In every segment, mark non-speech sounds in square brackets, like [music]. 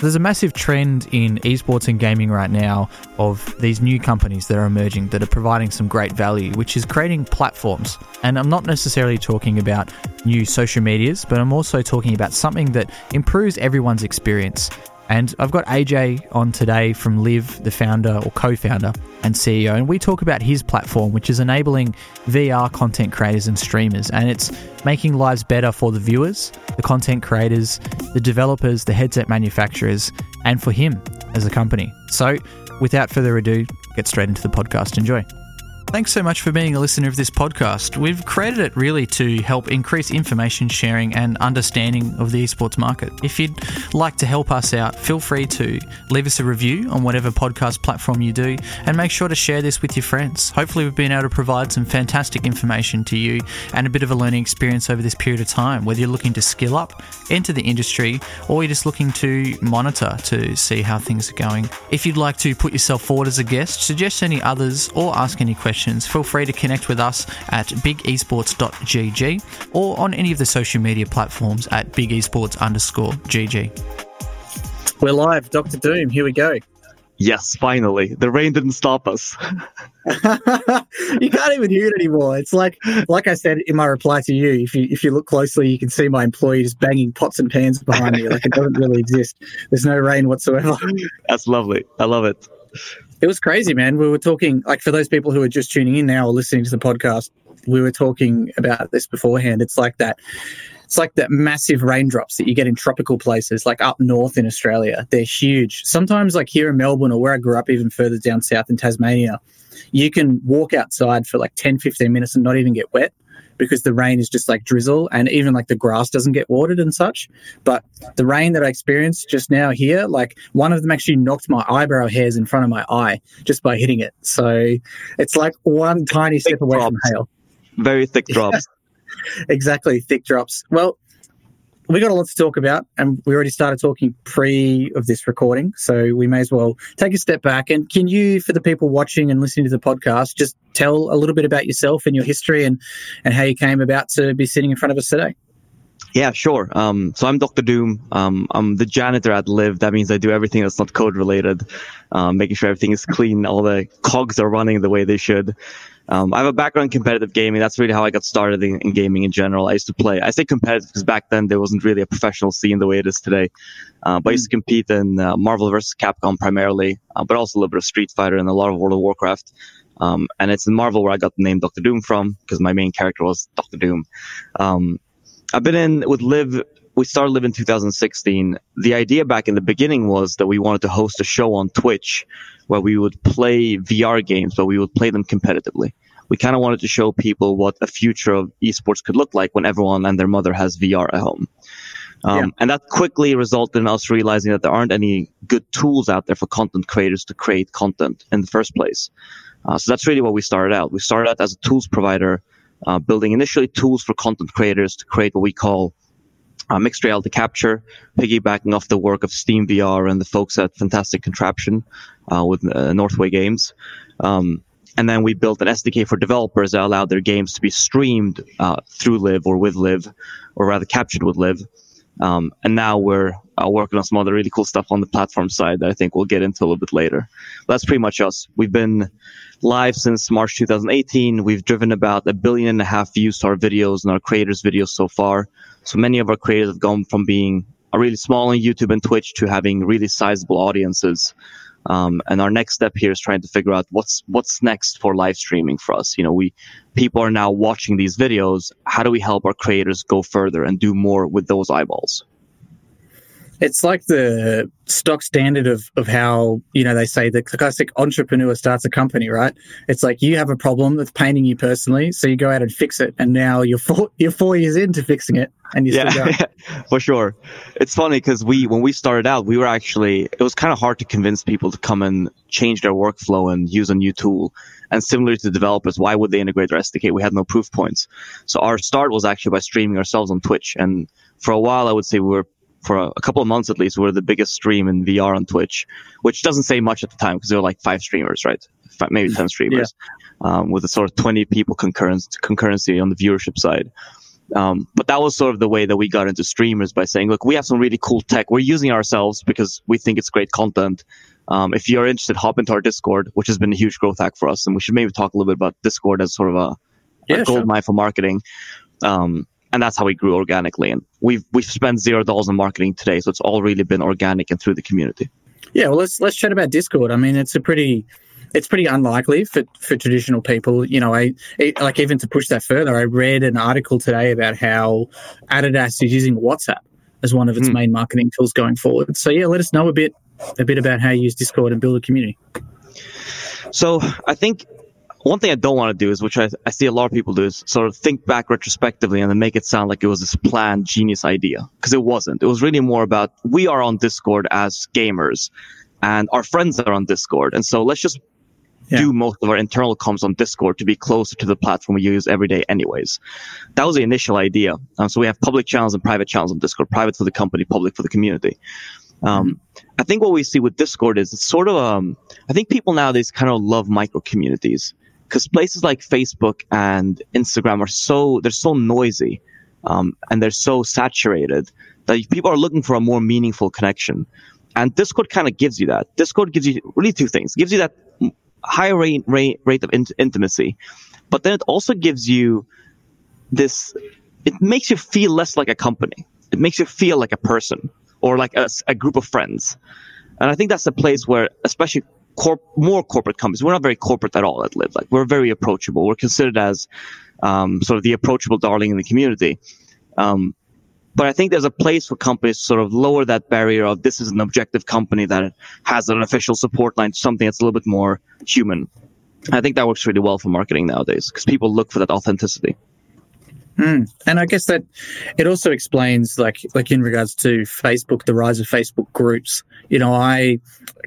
There's a massive trend in esports and gaming right now of these new companies that are emerging that are providing some great value, which is creating platforms. And I'm not necessarily talking about new social medias, but I'm also talking about something that improves everyone's experience. And I've got AJ on today from Live, the founder or co founder and CEO, and we talk about his platform, which is enabling VR content creators and streamers. And it's making lives better for the viewers, the content creators, the developers, the headset manufacturers, and for him as a company. So, without further ado, get straight into the podcast. Enjoy. Thanks so much for being a listener of this podcast. We've created it really to help increase information sharing and understanding of the esports market. If you'd like to help us out, feel free to leave us a review on whatever podcast platform you do and make sure to share this with your friends. Hopefully, we've been able to provide some fantastic information to you and a bit of a learning experience over this period of time, whether you're looking to skill up, enter the industry, or you're just looking to monitor to see how things are going. If you'd like to put yourself forward as a guest, suggest any others, or ask any questions questions, feel free to connect with us at bigesports.gg or on any of the social media platforms at bigesports underscore gg. We're live, Dr. Doom. Here we go. Yes, finally. The rain didn't stop us. [laughs] you can't even hear it anymore. It's like, like I said in my reply to you. If you if you look closely, you can see my employee just banging pots and pans behind me. Like it doesn't really exist. There's no rain whatsoever. That's lovely. I love it. It was crazy, man. We were talking, like, for those people who are just tuning in now or listening to the podcast, we were talking about this beforehand. It's like that. It's like that massive raindrops that you get in tropical places, like up north in Australia. They're huge. Sometimes, like here in Melbourne or where I grew up, even further down south in Tasmania, you can walk outside for like 10, 15 minutes and not even get wet because the rain is just like drizzle and even like the grass doesn't get watered and such. But the rain that I experienced just now here, like one of them actually knocked my eyebrow hairs in front of my eye just by hitting it. So it's like one tiny thick step away drops. from hail. Very thick [laughs] drops. exactly, thick drops. Well, we got a lot to talk about, and we already started talking pre of this recording, so we may as well take a step back. And can you, for the people watching and listening to the podcast, just tell a little bit about yourself and your history and and how you came about to be sitting in front of us today? Yeah, sure. Um, so I'm Dr. Doom. Um, I'm the janitor at Live. That means I do everything that's not code related, um, making sure everything is clean, all the cogs are running the way they should. Um, I have a background in competitive gaming. That's really how I got started in, in, gaming in general. I used to play. I say competitive because back then there wasn't really a professional scene the way it is today. Uh, but I used to compete in uh, Marvel vs. Capcom primarily, uh, but also a little bit of Street Fighter and a lot of World of Warcraft. Um, and it's in Marvel where I got the name Doctor Doom from because my main character was Doctor Doom. Um, I've been in with Live. We started Live in 2016. The idea back in the beginning was that we wanted to host a show on Twitch where we would play VR games, but we would play them competitively. We kind of wanted to show people what a future of esports could look like when everyone and their mother has VR at home. Um, yeah. And that quickly resulted in us realizing that there aren't any good tools out there for content creators to create content in the first place. Uh, so that's really what we started out. We started out as a tools provider, uh, building initially tools for content creators to create what we call uh, mixed reality capture, piggybacking off the work of Steam VR and the folks at Fantastic Contraption uh, with uh, Northway Games. Um, and then we built an SDK for developers that allowed their games to be streamed uh, through Live or with Live, or rather captured with Live. Um, and now we're uh, working on some other really cool stuff on the platform side that I think we'll get into a little bit later. But that's pretty much us. We've been live since March 2018. We've driven about a billion and a half views to our videos and our creators' videos so far. So many of our creators have gone from being really small on YouTube and Twitch to having really sizable audiences. Um, and our next step here is trying to figure out what's what's next for live streaming for us. You know, we people are now watching these videos. How do we help our creators go further and do more with those eyeballs? It's like the stock standard of, of how, you know, they say the classic entrepreneur starts a company, right? It's like you have a problem that's paining you personally, so you go out and fix it. And now you're four, [laughs] you're four years into fixing it and you're yeah, [laughs] for sure. It's funny because we, when we started out, we were actually, it was kind of hard to convince people to come and change their workflow and use a new tool. And similar to developers, why would they integrate their SDK? We had no proof points. So our start was actually by streaming ourselves on Twitch. And for a while, I would say we were for a, a, couple of months at least, we are the biggest stream in VR on Twitch, which doesn't say much at the time because there were like five streamers, right? Five, maybe 10 [laughs] streamers, yeah. um, with a sort of 20 people concurrence, concurrency on the viewership side. Um, but that was sort of the way that we got into streamers by saying, look, we have some really cool tech. We're using ourselves because we think it's great content. Um, if you're interested, hop into our Discord, which has been a huge growth hack for us. And we should maybe talk a little bit about Discord as sort of a, yeah, a gold sure. mine for marketing. Um, and that's how we grew organically. And we've we've spent zero dollars on marketing today, so it's all really been organic and through the community. Yeah, well, let's let's chat about Discord. I mean, it's a pretty it's pretty unlikely for, for traditional people. You know, I it, like even to push that further, I read an article today about how Adidas is using WhatsApp as one of its mm. main marketing tools going forward. So yeah, let us know a bit a bit about how you use Discord and build a community. So I think one thing I don't want to do is, which I, I see a lot of people do, is sort of think back retrospectively and then make it sound like it was this planned genius idea. Because it wasn't. It was really more about we are on Discord as gamers and our friends are on Discord. And so let's just yeah. do most of our internal comms on Discord to be closer to the platform we use every day anyways. That was the initial idea. Um, so we have public channels and private channels on Discord, private for the company, public for the community. Um, I think what we see with Discord is it's sort of, um, I think people nowadays kind of love micro communities because places like Facebook and Instagram are so, they're so noisy. Um, and they're so saturated that people are looking for a more meaningful connection. And Discord kind of gives you that. Discord gives you really two things. It gives you that higher rate, rate, rate of intimacy, but then it also gives you this, it makes you feel less like a company. It makes you feel like a person or like a, a group of friends. And I think that's a place where, especially corp- more corporate companies, we're not very corporate at all at Live. Like we're very approachable. We're considered as um, sort of the approachable darling in the community. Um, but I think there's a place for companies to sort of lower that barrier of this is an objective company that has an official support line, something that's a little bit more human. I think that works really well for marketing nowadays because people look for that authenticity. Mm. And I guess that it also explains, like, like in regards to Facebook, the rise of Facebook groups. You know, I,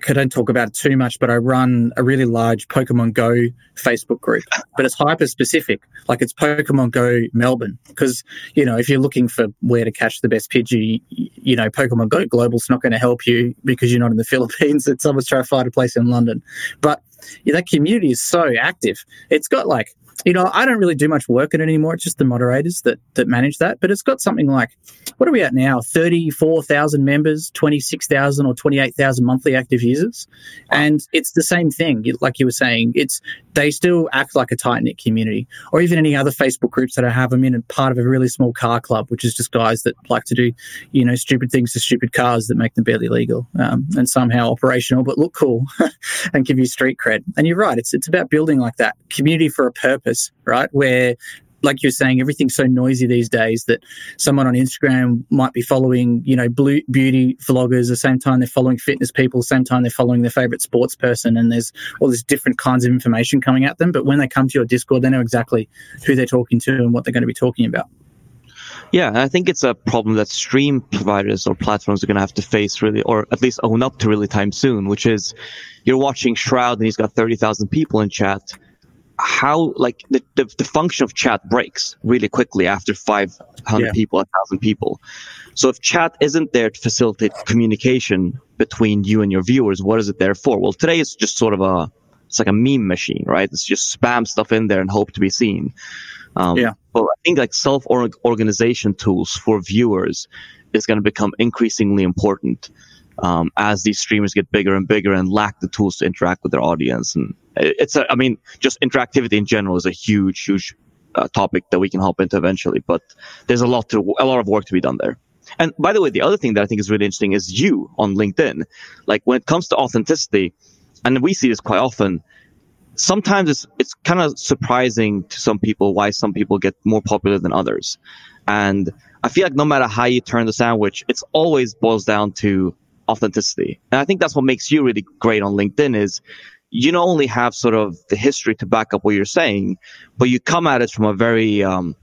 don't talk about it too much, but I run a really large Pokemon Go Facebook group, but it's hyper specific. Like it's Pokemon Go Melbourne, because you know if you're looking for where to catch the best Pidgey, you know Pokemon Go Global's not going to help you because you're not in the [laughs] Philippines. It's someone's trying to find a place in London, but yeah, that community is so active. It's got like you know, I don't really do much work in it anymore. It's just the moderators that that manage that. But it's got something like, what are we at now? Thirty four thousand members, twenty six thousand or twenty eight thousand monthly active users, and it's the same thing. Like you were saying, it's they still act like a tight knit community, or even any other Facebook groups that I have. I'm in and part of a really small car club, which is just guys that like to do, you know, stupid things to stupid cars that make them barely legal um, and somehow operational, but look cool [laughs] and give you street cred. And you're right. It's it's about building like that community for a purpose purpose, right? Where like you're saying, everything's so noisy these days that someone on Instagram might be following, you know, blue, beauty vloggers the same time they're following fitness people, same time they're following their favorite sports person, and there's all these different kinds of information coming at them. But when they come to your Discord, they know exactly who they're talking to and what they're going to be talking about. Yeah, I think it's a problem that stream providers or platforms are going to have to face really, or at least own up to really time soon, which is you're watching Shroud and he's got 30,000 people in chat how like the, the, the, function of chat breaks really quickly after 500 yeah. people, 1,000 people. So if chat isn't there to facilitate communication between you and your viewers, what is it there for? Well, today it's just sort of a, it's like a meme machine, right? It's just spam stuff in there and hope to be seen. Um, yeah. But I think like self organization tools for viewers is going to become increasingly important um, as these streamers get bigger and bigger and lack the tools to interact with their audience. And it's a, I mean, just interactivity in general is a huge, huge uh, topic that we can hop into eventually. But there's a lot to, a lot of work to be done there. And by the way, the other thing that I think is really interesting is you on LinkedIn. Like when it comes to authenticity, and we see this quite often. Sometimes it's it's kind of surprising to some people why some people get more popular than others, and I feel like no matter how you turn the sandwich, it's always boils down to authenticity. And I think that's what makes you really great on LinkedIn is you not only have sort of the history to back up what you're saying, but you come at it from a very um,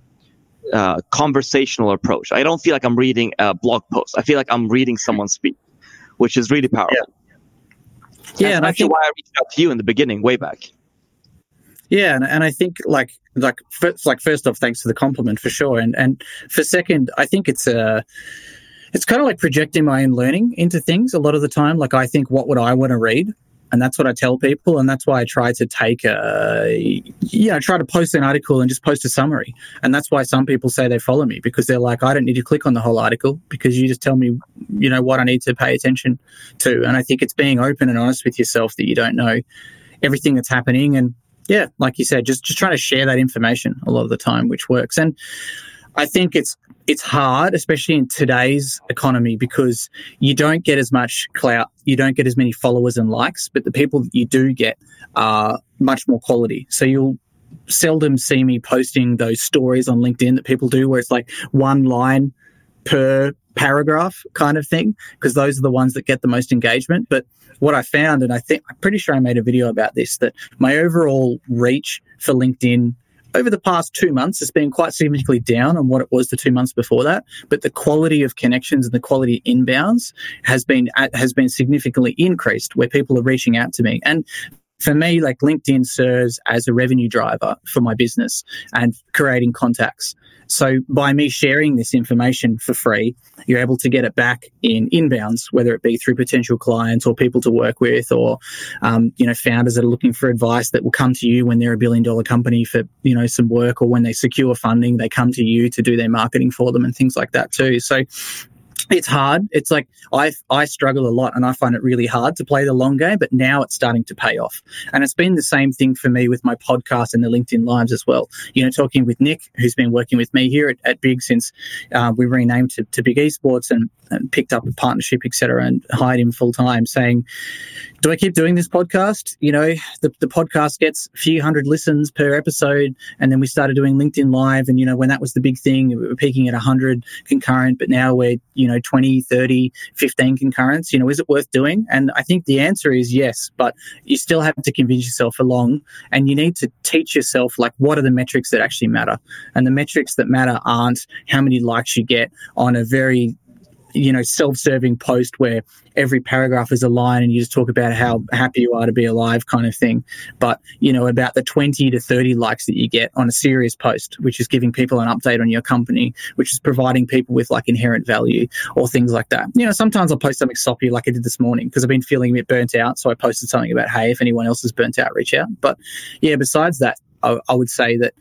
uh, conversational approach. I don't feel like I'm reading a blog post. I feel like I'm reading someone speak, which is really powerful. Yeah, yeah and I think why I reached out to you in the beginning, way back. Yeah, and, and I think like like first, like first off, thanks for the compliment for sure, and and for second, I think it's a it's kind of like projecting my own learning into things a lot of the time. Like I think, what would I want to read? And that's what I tell people. And that's why I try to take a, you know, try to post an article and just post a summary. And that's why some people say they follow me because they're like, I don't need to click on the whole article because you just tell me, you know, what I need to pay attention to. And I think it's being open and honest with yourself that you don't know everything that's happening. And yeah, like you said, just, just trying to share that information a lot of the time, which works. And I think it's it's hard, especially in today's economy, because you don't get as much clout, you don't get as many followers and likes, but the people that you do get are much more quality. So you'll seldom see me posting those stories on LinkedIn that people do, where it's like one line per paragraph kind of thing, because those are the ones that get the most engagement. But what I found, and I think I'm pretty sure I made a video about this, that my overall reach for LinkedIn over the past two months, it's been quite significantly down on what it was the two months before that. But the quality of connections and the quality inbounds has been has been significantly increased, where people are reaching out to me. And for me, like LinkedIn serves as a revenue driver for my business and creating contacts. So by me sharing this information for free, you're able to get it back in inbounds, whether it be through potential clients or people to work with, or um, you know founders that are looking for advice that will come to you when they're a billion dollar company for you know some work, or when they secure funding, they come to you to do their marketing for them and things like that too. So it's hard. It's like I I struggle a lot and I find it really hard to play the long game, but now it's starting to pay off. And it's been the same thing for me with my podcast and the LinkedIn lives as well. You know, talking with Nick, who's been working with me here at, at Big since uh, we renamed to, to Big Esports and, and picked up a partnership, etc., and hired him full time, saying, do I keep doing this podcast? You know, the, the podcast gets a few hundred listens per episode. And then we started doing LinkedIn Live. And, you know, when that was the big thing, we were peaking at 100 concurrent, but now we're, you know, 20, 30, 15 concurrents. You know, is it worth doing? And I think the answer is yes, but you still have to convince yourself along and you need to teach yourself, like, what are the metrics that actually matter? And the metrics that matter aren't how many likes you get on a very you know self-serving post where every paragraph is a line and you just talk about how happy you are to be alive kind of thing. But you know about the 20 to 30 likes that you get on a serious post which is giving people an update on your company which is providing people with like inherent value or things like that. You know sometimes i'll post something soppy like i did this morning because i've been feeling a bit burnt out so i posted something about hey if anyone else is burnt out reach out. But yeah besides that I, I would say that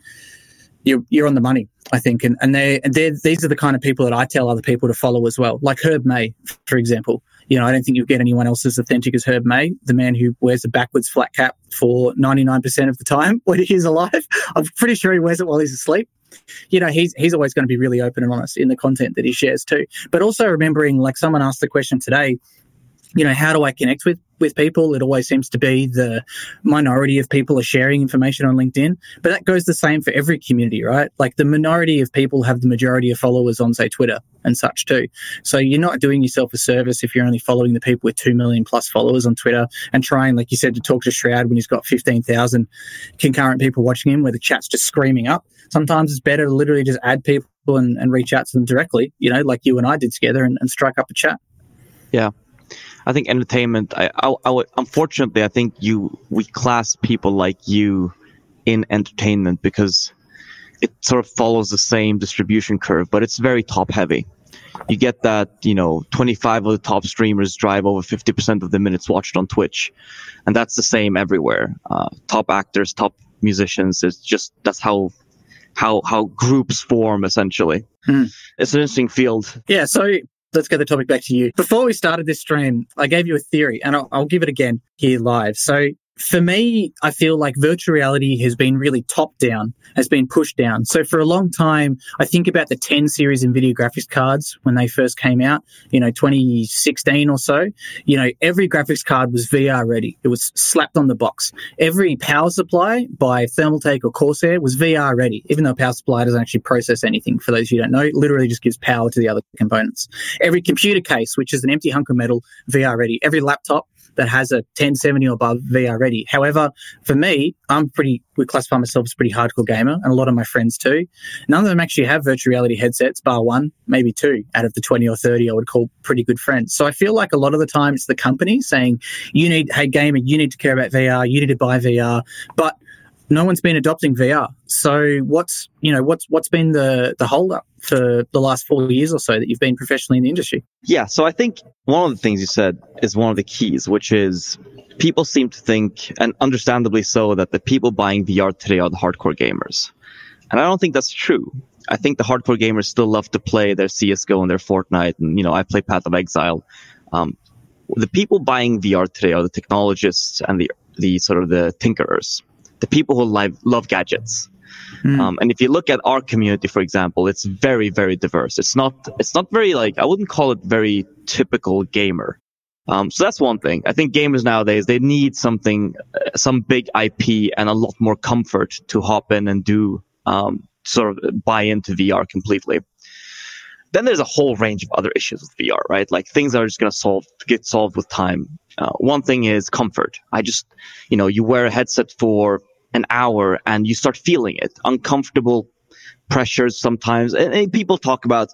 you're, you're on the money, I think. And, and they they these are the kind of people that I tell other people to follow as well. Like Herb May, for example. You know, I don't think you'll get anyone else as authentic as Herb May, the man who wears a backwards flat cap for 99% of the time [laughs] when he's alive. I'm pretty sure he wears it while he's asleep. You know, he's he's always going to be really open and honest in the content that he shares too. But also remembering, like someone asked the question today, you know, how do I connect with with people? It always seems to be the minority of people are sharing information on LinkedIn, but that goes the same for every community, right? Like the minority of people have the majority of followers on, say, Twitter and such too. So you're not doing yourself a service if you're only following the people with 2 million plus followers on Twitter and trying, like you said, to talk to Shroud when he's got 15,000 concurrent people watching him where the chat's just screaming up. Sometimes it's better to literally just add people and, and reach out to them directly, you know, like you and I did together and, and strike up a chat. Yeah. I think entertainment. I, I, I, unfortunately, I think you we class people like you in entertainment because it sort of follows the same distribution curve, but it's very top heavy. You get that, you know, 25 of the top streamers drive over 50% of the minutes watched on Twitch. And that's the same everywhere. Uh, top actors, top musicians. It's just, that's how, how, how groups form essentially. Hmm. It's an interesting field. Yeah. So let's get the topic back to you. Before we started this stream, I gave you a theory and I'll, I'll give it again here live. So for me, I feel like virtual reality has been really top down, has been pushed down. So for a long time, I think about the 10 series Nvidia graphics cards when they first came out, you know, 2016 or so. You know, every graphics card was VR ready. It was slapped on the box. Every power supply by Thermaltake or Corsair was VR ready, even though power supply doesn't actually process anything. For those who don't know, it literally just gives power to the other components. Every computer case, which is an empty hunk of metal, VR ready. Every laptop that has a 1070 or above VR ready. However, for me, I'm pretty, we classify myself as a pretty hardcore gamer and a lot of my friends too. None of them actually have virtual reality headsets, bar one, maybe two out of the 20 or 30 I would call pretty good friends. So I feel like a lot of the time it's the company saying, you need, hey, gamer, you need to care about VR, you need to buy VR. But no one's been adopting VR. So what's you know what's what's been the the hold up for the last four years or so that you've been professionally in the industry? Yeah, so I think one of the things you said is one of the keys, which is people seem to think, and understandably so, that the people buying VR today are the hardcore gamers, and I don't think that's true. I think the hardcore gamers still love to play their CS:GO and their Fortnite, and you know I play Path of Exile. Um, the people buying VR today are the technologists and the the sort of the tinkerers the people who love, love gadgets. Mm. Um, and if you look at our community, for example, it's very, very diverse. It's not, it's not very like, I wouldn't call it very typical gamer. Um, so that's one thing. I think gamers nowadays, they need something, uh, some big IP and a lot more comfort to hop in and do, um, sort of buy into VR completely. Then there's a whole range of other issues with VR, right? Like things are just going to solve, get solved with time. Uh, one thing is comfort. I just, you know, you wear a headset for an hour and you start feeling it, uncomfortable pressures sometimes. And, and, people talk about,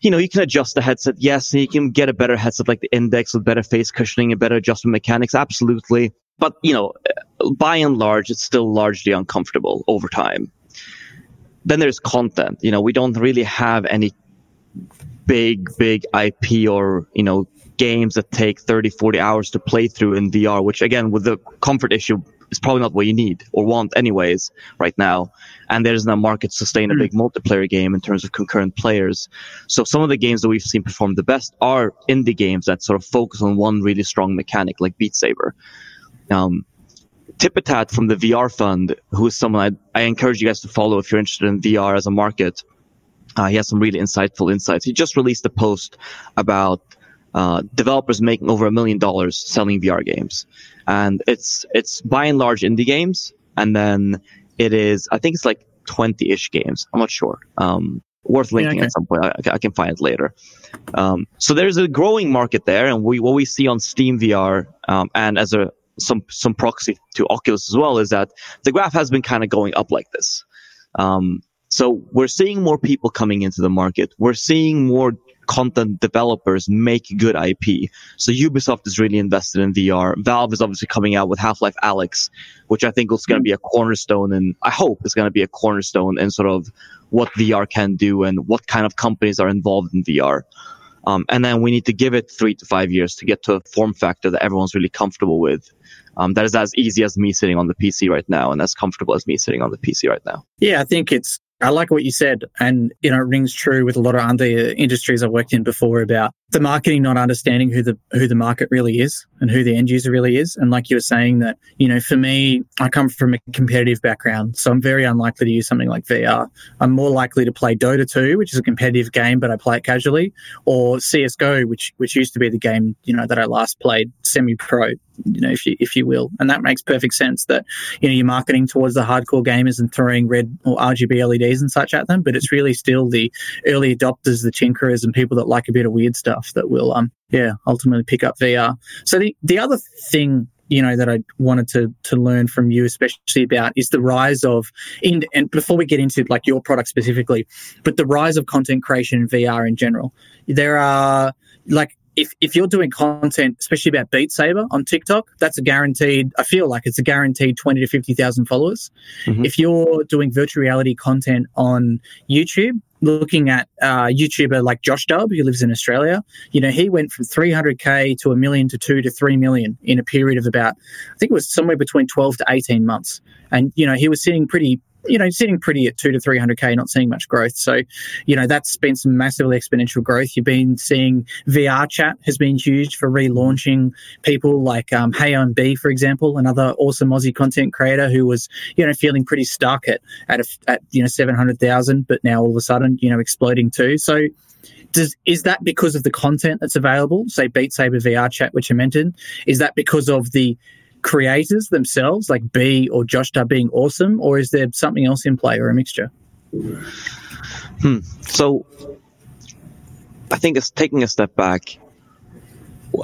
you know, you can adjust the headset. Yes, you can get a better headset like the Index with better face cushioning and better adjustment mechanics. Absolutely. But, you know, by and large, it's still largely uncomfortable over time. Then there's content. You know, we don't really have any big, big IP or, you know, games that take 30, 40 hours to play through in VR, which again, with the comfort issue, is probably not what you need or want anyways right now. And there's no market to sustain a big mm. multiplayer game in terms of concurrent players. So some of the games that we've seen perform the best are indie games that sort of focus on one really strong mechanic, like Beat Saber. Um, Tipatat from the VR Fund, who is someone I, I encourage you guys to follow if you're interested in VR as a market. Uh, he has some really insightful insights. He just released a post about uh, developers making over a million dollars selling VR games, and it's it's by and large indie games, and then it is I think it's like twenty ish games. I'm not sure. Um, worth linking yeah, okay. at some point. I, I, can find it later. Um, so there's a growing market there, and we what we see on Steam VR, um, and as a some some proxy to Oculus as well, is that the graph has been kind of going up like this. Um, so we're seeing more people coming into the market. We're seeing more content developers make good IP. So Ubisoft is really invested in VR. Valve is obviously coming out with Half-Life Alyx, which I think is going to be a cornerstone and I hope is going to be a cornerstone in sort of what VR can do and what kind of companies are involved in VR. Um, and then we need to give it three to five years to get to a form factor that everyone's really comfortable with. Um, that is as easy as me sitting on the PC right now and as comfortable as me sitting on the PC right now. Yeah, I think it's I like what you said, and you know, it rings true with a lot of other industries I've worked in before about the marketing not understanding who the who the market really is and who the end user really is. And like you were saying that, you know, for me, I come from a competitive background, so I'm very unlikely to use something like VR. I'm more likely to play Dota 2, which is a competitive game, but I play it casually, or CS:GO, which which used to be the game, you know, that I last played semi-pro, you know, if you if you will. And that makes perfect sense that, you know, you're marketing towards the hardcore gamers and throwing red or RGB LEDs and such at them, but it's really still the early adopters, the tinkerers and people that like a bit of weird stuff stuff that will, um, yeah, ultimately pick up VR. So the, the other thing you know that I wanted to to learn from you, especially about, is the rise of in and before we get into like your product specifically, but the rise of content creation in VR in general. There are like if if you're doing content, especially about Beat Saber on TikTok, that's a guaranteed. I feel like it's a guaranteed twenty to fifty thousand followers. Mm-hmm. If you're doing virtual reality content on YouTube, looking at uh, YouTuber like Josh Dub, who lives in Australia, you know, he went from 300k to a million to two to three million in a period of about, I think it was somewhere between 12 to 18 months. And you know, he was sitting pretty you know, sitting pretty at two to 300K, not seeing much growth. So, you know, that's been some massively exponential growth. You've been seeing VR chat has been huge for relaunching people like um, HeyImBee, for example, another awesome Aussie content creator who was, you know, feeling pretty stuck at, at, a, at you know, 700,000, but now all of a sudden, you know, exploding too. So, does is that because of the content that's available? Say Beat Saber VR chat, which I mentioned. Is that because of the creators themselves, like Bee or Josh are being awesome, or is there something else in play or a mixture? Hmm. So I think it's taking a step back.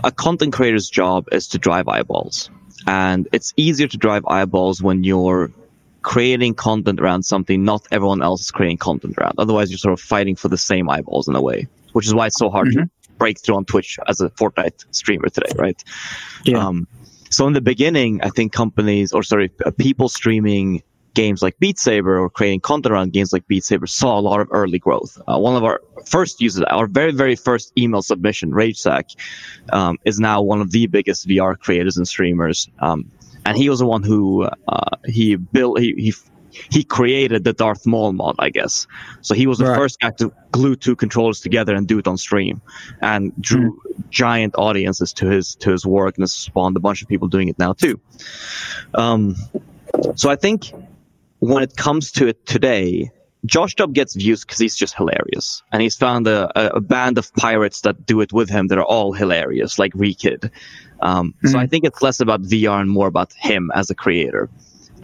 A content creator's job is to drive eyeballs. And it's easier to drive eyeballs when you're creating content around something not everyone else is creating content around. Otherwise, you're sort of fighting for the same eyeballs in a way, which is why it's so hard mm-hmm. to break through on Twitch as a Fortnite streamer today, right? Yeah. Um, so in the beginning, I think companies or sorry, uh, people streaming games like Beat Saber or creating content around games like Beat Saber saw a lot of early growth. Uh, one of our first users, our very, very first email submission, Ragesaq, um, is now one of the biggest VR creators and streamers. Um, and he was the one who uh, he built, he, he he created the Darth Maul mod, I guess. So he was the right. first guy to glue two controllers together and do it on stream, and drew mm. giant audiences to his to his work, and has spawned a bunch of people doing it now too. Um, so I think when it comes to it today, Josh Dub gets views because he's just hilarious, and he's found a, a, band of pirates that do it with him that are all hilarious, like Rekid. Um, mm-hmm. So hmm. I think it's less about VR and more about him as a creator.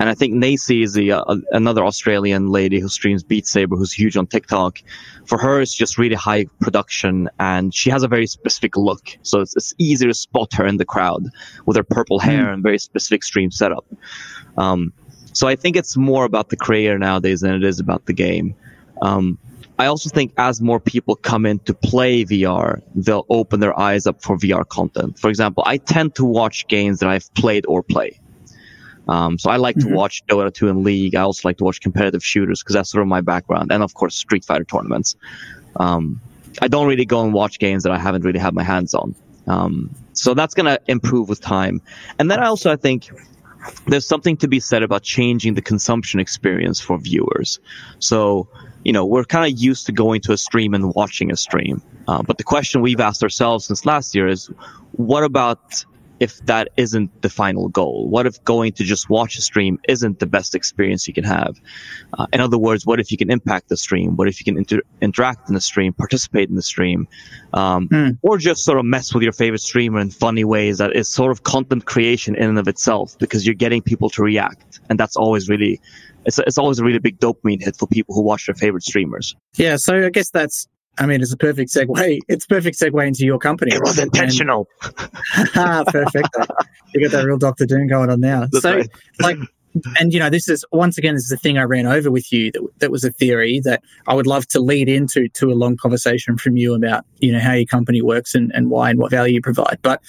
And I think Naysy is the, uh, another Australian lady who streams Beat Saber, who's huge on TikTok. For her, it's just really high production, and she has a very specific look. So it's, it's easy to spot her in the crowd with her purple hair mm. and very specific stream setup. Um, so I think it's more about the creator nowadays than it is about the game. Um, I also think as more people come in to play VR, they'll open their eyes up for VR content. For example, I tend to watch games that I've played or play. Um, so I like mm-hmm. to watch Dota 2 and League. I also like to watch competitive shooters because that's sort of my background, and of course Street Fighter tournaments. Um, I don't really go and watch games that I haven't really had my hands on. Um, so that's going to improve with time. And then I also I think there's something to be said about changing the consumption experience for viewers. So, you know, we're kind of used to going to a stream and watching a stream. Uh, but the question we've asked ourselves since last year is, what about if that isn't the final goal? What if going to just watch a stream isn't the best experience you can have? Uh, in other words, what if you can impact the stream? What if you can inter- interact in the stream, participate in the stream, um, mm. or just sort of mess with your favorite streamer in funny ways that is sort of content creation in and of itself because you're getting people to react. And that's always really it's, it's always a really big dopamine hit for people who watch their favorite streamers. Yeah, so I guess that's I mean, it's a perfect segue. It's a perfect segue into your company. It was intentional. [laughs] ah, perfect. you got that real Doctor Doom going on now. That's so, right. like, and you know, this is once again, this is the thing I ran over with you. That that was a theory that I would love to lead into to a long conversation from you about you know how your company works and and why and what value you provide. But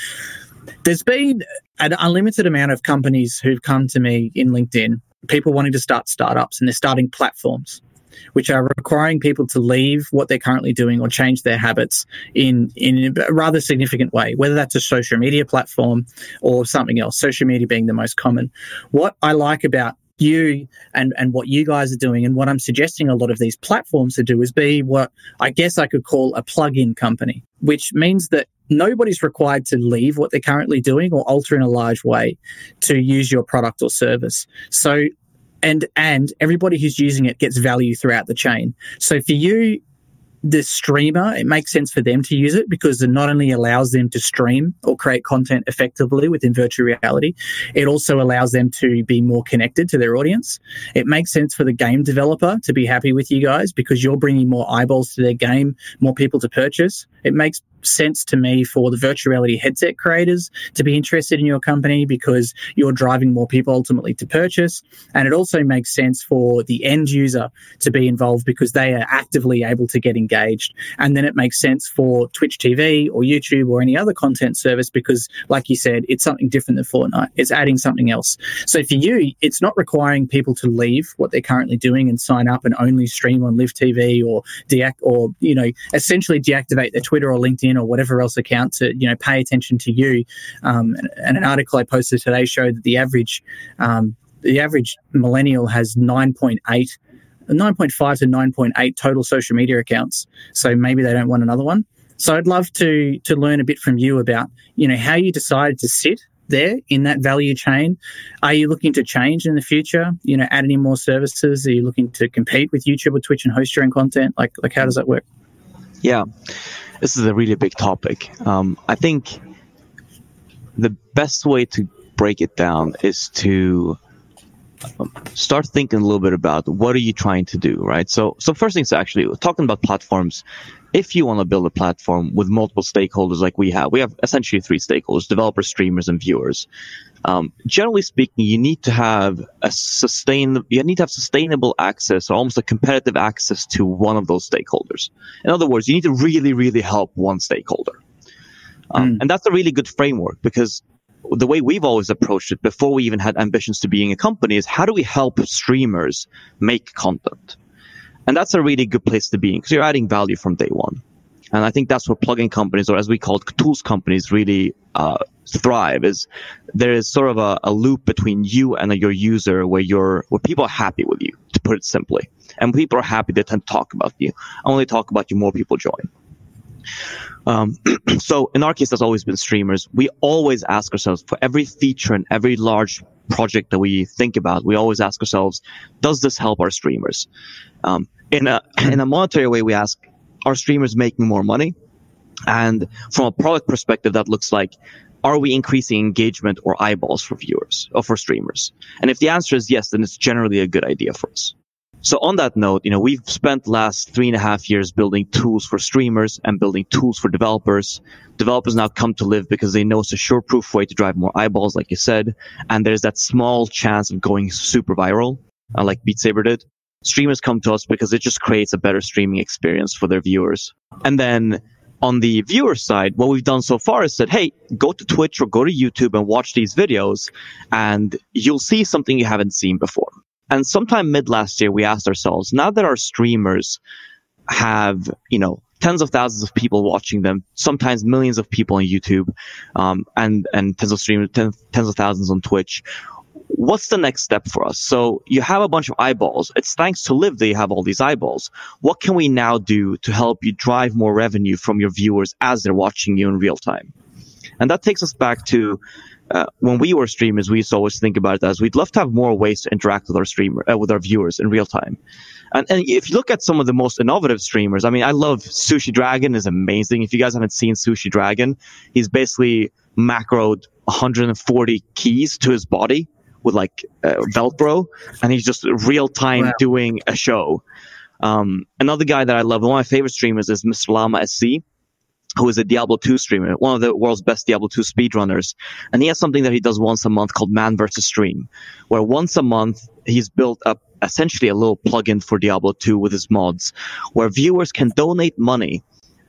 there's been an unlimited amount of companies who've come to me in LinkedIn, people wanting to start startups, and they're starting platforms which are requiring people to leave what they're currently doing or change their habits in, in a rather significant way, whether that's a social media platform or something else, social media being the most common. What I like about you and and what you guys are doing and what I'm suggesting a lot of these platforms to do is be what I guess I could call a plug-in company, which means that nobody's required to leave what they're currently doing or alter in a large way to use your product or service. So and and everybody who's using it gets value throughout the chain. So for you, the streamer, it makes sense for them to use it because it not only allows them to stream or create content effectively within virtual reality, it also allows them to be more connected to their audience. It makes sense for the game developer to be happy with you guys because you're bringing more eyeballs to their game, more people to purchase. It makes sense to me for the virtual reality headset creators to be interested in your company because you're driving more people ultimately to purchase. And it also makes sense for the end user to be involved because they are actively able to get engaged. And then it makes sense for Twitch TV or YouTube or any other content service because, like you said, it's something different than Fortnite. It's adding something else. So for you, it's not requiring people to leave what they're currently doing and sign up and only stream on Live TV or deact or, you know, essentially deactivate their Twitter or LinkedIn or whatever else account to you know pay attention to you. Um, and an article I posted today showed that the average um, the average millennial has 9.8 9.5 to 9.8 total social media accounts. So maybe they don't want another one. So I'd love to to learn a bit from you about you know how you decided to sit there in that value chain. Are you looking to change in the future? You know, add any more services? Are you looking to compete with YouTube or Twitch and host your own content? Like like how does that work? Yeah this is a really big topic. Um, I think the best way to break it down is to um, start thinking a little bit about what are you trying to do, right? So, so first things actually talking about platforms. If you want to build a platform with multiple stakeholders like we have, we have essentially three stakeholders: developers, streamers, and viewers. Um, generally speaking, you need to have a sustain, you need to have sustainable access or almost a competitive access to one of those stakeholders. In other words, you need to really, really help one stakeholder. Um, mm. And that's a really good framework because the way we've always approached it before we even had ambitions to being a company is how do we help streamers make content? And that's a really good place to be because you're adding value from day one. And I think that's where plugin companies, or as we call it, tools companies, really uh, thrive. Is there is sort of a, a, loop between you and your user where you're where people are happy with you, to put it simply. And people are happy, they tend to talk about you. Only talk about you, more people join. Um, [clears throat] so in our case, that's always been streamers. We always ask ourselves for every feature and every large project that we think about, we always ask ourselves, does this help our streamers? Um, in a [clears throat] in a monetary way, we ask, are streamers making more money? And from a product perspective, that looks like, are we increasing engagement or eyeballs for viewers or for streamers? And if the answer is yes, then it's generally a good idea for us. So on that note, you know, we've spent last three and a half years building tools for streamers and building tools for developers. Developers now come to live because they know it's a sure proof way to drive more eyeballs, like you said. And there's that small chance of going super viral, uh, like Beat Saber did streamers come to us because it just creates a better streaming experience for their viewers. And then on the viewer side, what we've done so far is said, hey, go to Twitch or go to YouTube and watch these videos and you'll see something you haven't seen before. And sometime mid last year, we asked ourselves, now that our streamers have, you know, tens of thousands of people watching them, sometimes millions of people on YouTube, um, and, and tens of streamers, tens, tens of thousands on Twitch what's the next step for us? So you have a bunch of eyeballs. It's thanks to Live that you have all these eyeballs. What can we now do to help you drive more revenue from your viewers as they're watching you in real time? And that takes us back to uh, when we were streamers, we used to always think about it as we'd love to have more ways to interact with our streamer, uh, with our viewers in real time. And, and if you look at some of the most innovative streamers, I mean, I love Sushi Dragon is amazing. If you guys haven't seen Sushi Dragon, he's basically macroed 140 keys to his body with like uh, Velcro, and he's just real time wow. doing a show. Um, another guy that I love, one of my favorite streamers is Mr. Llama SC, who is a Diablo 2 streamer, one of the world's best Diablo 2 speedrunners. And he has something that he does once a month called Man vs. Stream, where once a month he's built up essentially a little plugin for Diablo 2 with his mods, where viewers can donate money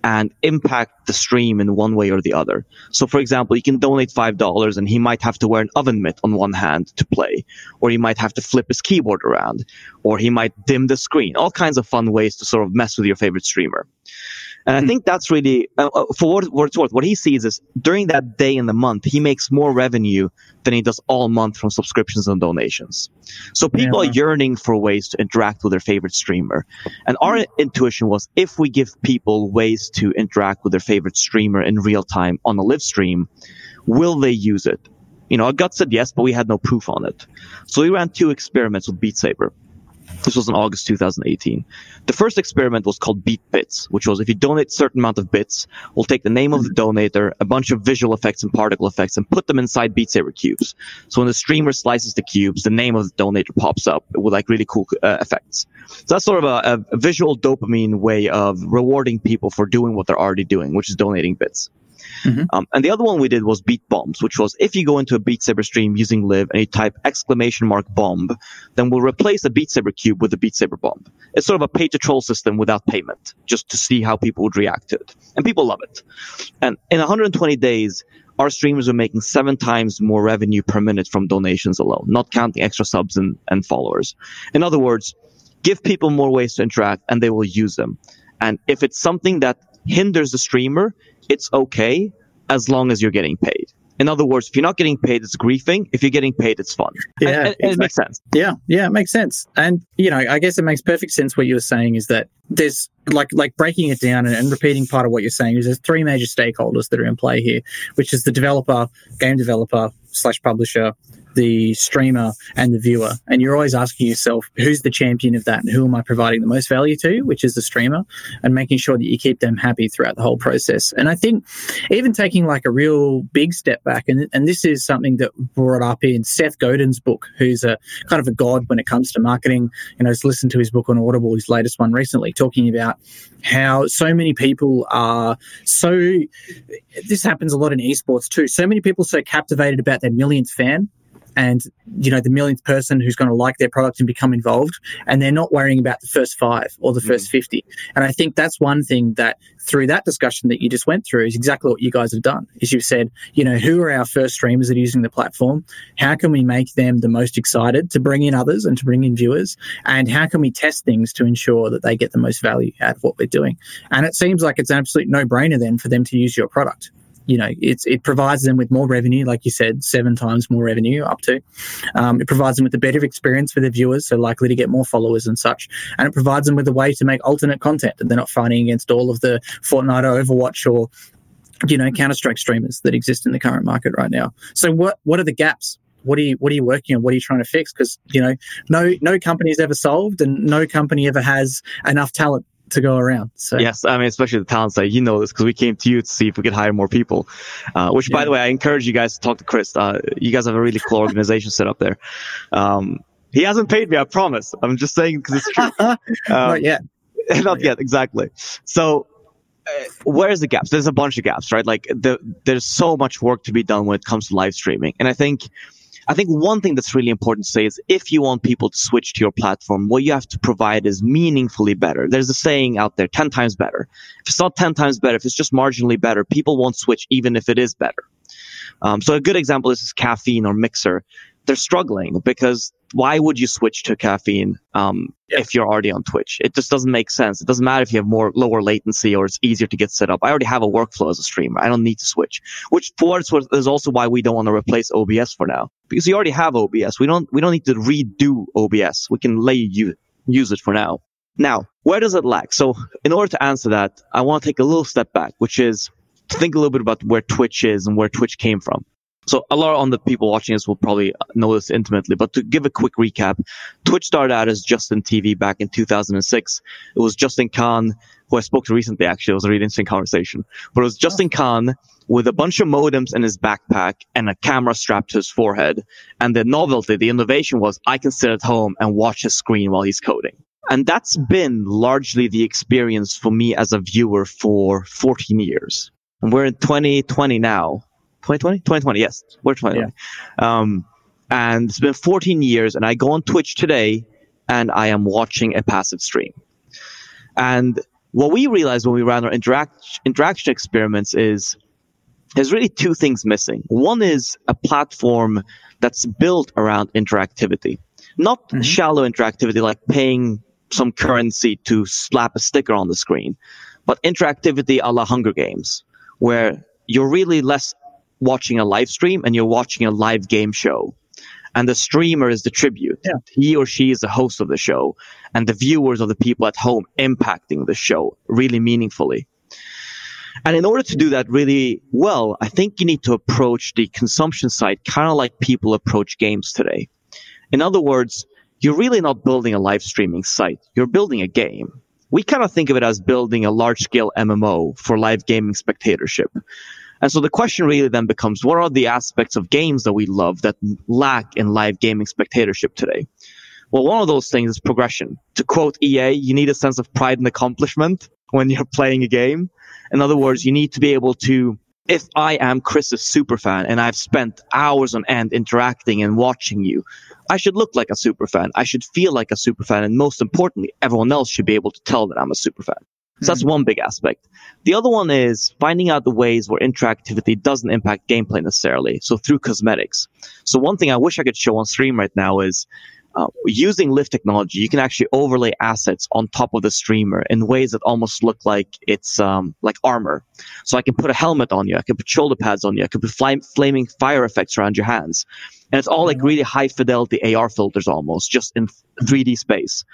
and impact the stream in one way or the other. So, for example, you can donate $5 and he might have to wear an oven mitt on one hand to play, or he might have to flip his keyboard around, or he might dim the screen. All kinds of fun ways to sort of mess with your favorite streamer. And I hmm. think that's really, uh, uh, for what, what it's worth, what he sees is during that day in the month, he makes more revenue than he does all month from subscriptions and donations. So people yeah. are yearning for ways to interact with their favorite streamer. And our hmm. intuition was if we give people ways to interact with their favorite streamer in real time on a live stream, will they use it? You know, our gut said yes, but we had no proof on it. So we ran two experiments with Beat Saber. This was in August 2018. The first experiment was called Beat Bits, which was if you donate a certain amount of bits, we'll take the name of the donator, a bunch of visual effects and particle effects, and put them inside Beat Saber cubes. So when the streamer slices the cubes, the name of the donator pops up with like really cool uh, effects. So that's sort of a, a visual dopamine way of rewarding people for doing what they're already doing, which is donating bits. Mm-hmm. Um, and the other one we did was beat bombs, which was if you go into a Beat Saber stream using Live and you type exclamation mark bomb, then we'll replace a Beat Saber cube with a Beat Saber bomb. It's sort of a pay to troll system without payment, just to see how people would react to it. And people love it. And in 120 days, our streamers are making seven times more revenue per minute from donations alone, not counting extra subs and, and followers. In other words, give people more ways to interact and they will use them. And if it's something that hinders the streamer, it's okay as long as you're getting paid. In other words, if you're not getting paid, it's griefing. If you're getting paid, it's fun. Yeah, and, and, exactly. it makes sense. Yeah, yeah, it makes sense. And you know, I guess it makes perfect sense. What you were saying is that there's like like breaking it down and, and repeating part of what you're saying is there's three major stakeholders that are in play here, which is the developer, game developer slash publisher, the streamer and the viewer. And you're always asking yourself, who's the champion of that and who am I providing the most value to, which is the streamer, and making sure that you keep them happy throughout the whole process. And I think even taking like a real big step back, and, and this is something that brought up in Seth Godin's book, who's a kind of a god when it comes to marketing. You know, just listened to his book on Audible, his latest one recently, talking about how so many people are so this happens a lot in esports too. So many people so captivated about their millionth fan and you know the millionth person who's going to like their product and become involved and they're not worrying about the first five or the mm. first 50 and i think that's one thing that through that discussion that you just went through is exactly what you guys have done is you've said you know who are our first streamers that are using the platform? How can we make them the most excited to bring in others and to bring in viewers? And how can we test things to ensure that they get the most value out of what we're doing? And it seems like it's an absolute no-brainer then for them to use your product you know, it's, it provides them with more revenue, like you said, seven times more revenue up to. Um, it provides them with a better experience for their viewers, so likely to get more followers and such. And it provides them with a way to make alternate content that they're not fighting against all of the Fortnite or Overwatch or you know Counter Strike streamers that exist in the current market right now. So what what are the gaps? What are you what are you working on? What are you trying to fix? Because you know no no company's ever solved, and no company ever has enough talent to go around. So yes, I mean, especially the talent side, you know this because we came to you to see if we could hire more people. Uh, which, yeah. by the way, I encourage you guys to talk to Chris. Uh, you guys have a really cool organization set up there. Um, he hasn't paid me, I promise. I'm just saying because it's true. [laughs] Um, [laughs] not yet. Not, not yet, exactly. So uh, where's the gaps? There's a bunch of gaps, right? Like the, there's so much work to be done when it comes to live streaming, and I think I think one thing that's really important to say is if you want people to switch to your platform, what you have to provide is meaningfully better. There's a saying out there, 10 times better. If it's not 10 times better, if it's just marginally better, people won't switch even if it is better. Um, so a good example is caffeine or mixer they're struggling because why would you switch to caffeine um, yeah. if you're already on Twitch? It just doesn't make sense. It doesn't matter if you have more lower latency or it's easier to get set up. I already have a workflow as a streamer. I don't need to switch. Which for worth is also why we don't want to replace OBS for now because we already have OBS. We don't we don't need to redo OBS. We can let you use it for now. Now, where does it lack? So, in order to answer that, I want to take a little step back, which is to think a little bit about where Twitch is and where Twitch came from. So a lot of the people watching this will probably know this intimately, but to give a quick recap, Twitch started out as Justin TV back in 2006. It was Justin Kan, who I spoke to recently, actually. It was a really interesting conversation. But it was Justin Kan with a bunch of modems in his backpack and a camera strapped to his forehead. And the novelty, the innovation was I can sit at home and watch his screen while he's coding. And that's been largely the experience for me as a viewer for 14 years. And we're in 2020 now 2020? 2020, yes. We're 2020. Yeah. Um, and it's been 14 years, and I go on Twitch today, and I am watching a passive stream. And what we realized when we ran our interact, interaction experiments is there's really two things missing. One is a platform that's built around interactivity, not mm-hmm. shallow interactivity like paying some currency to slap a sticker on the screen, but interactivity a la Hunger Games, where you're really less watching a live stream and you're watching a live game show. And the streamer is the tribute. Yeah. He or she is the host of the show. And the viewers are the people at home impacting the show really meaningfully. And in order to do that really well, I think you need to approach the consumption side kind of like people approach games today. In other words, you're really not building a live streaming site. You're building a game. We kind of think of it as building a large scale MMO for live gaming spectatorship. And so the question really then becomes what are the aspects of games that we love that lack in live gaming spectatorship today? Well, one of those things is progression. To quote EA, you need a sense of pride and accomplishment when you're playing a game. In other words, you need to be able to, if I am Chris's superfan and I've spent hours on end interacting and watching you, I should look like a superfan. I should feel like a superfan. And most importantly, everyone else should be able to tell that I'm a superfan. So that's hmm. one big aspect. The other one is finding out the ways where interactivity doesn't impact gameplay necessarily. So through cosmetics. So one thing I wish I could show on stream right now is uh, using LIV technology, you can actually overlay assets on top of the streamer in ways that almost look like it's um, like armor. So I can put a helmet on you, I can put shoulder pads on you, I can put fl- flaming fire effects around your hands, and it's all like hmm. really high fidelity AR filters almost, just in 3D space.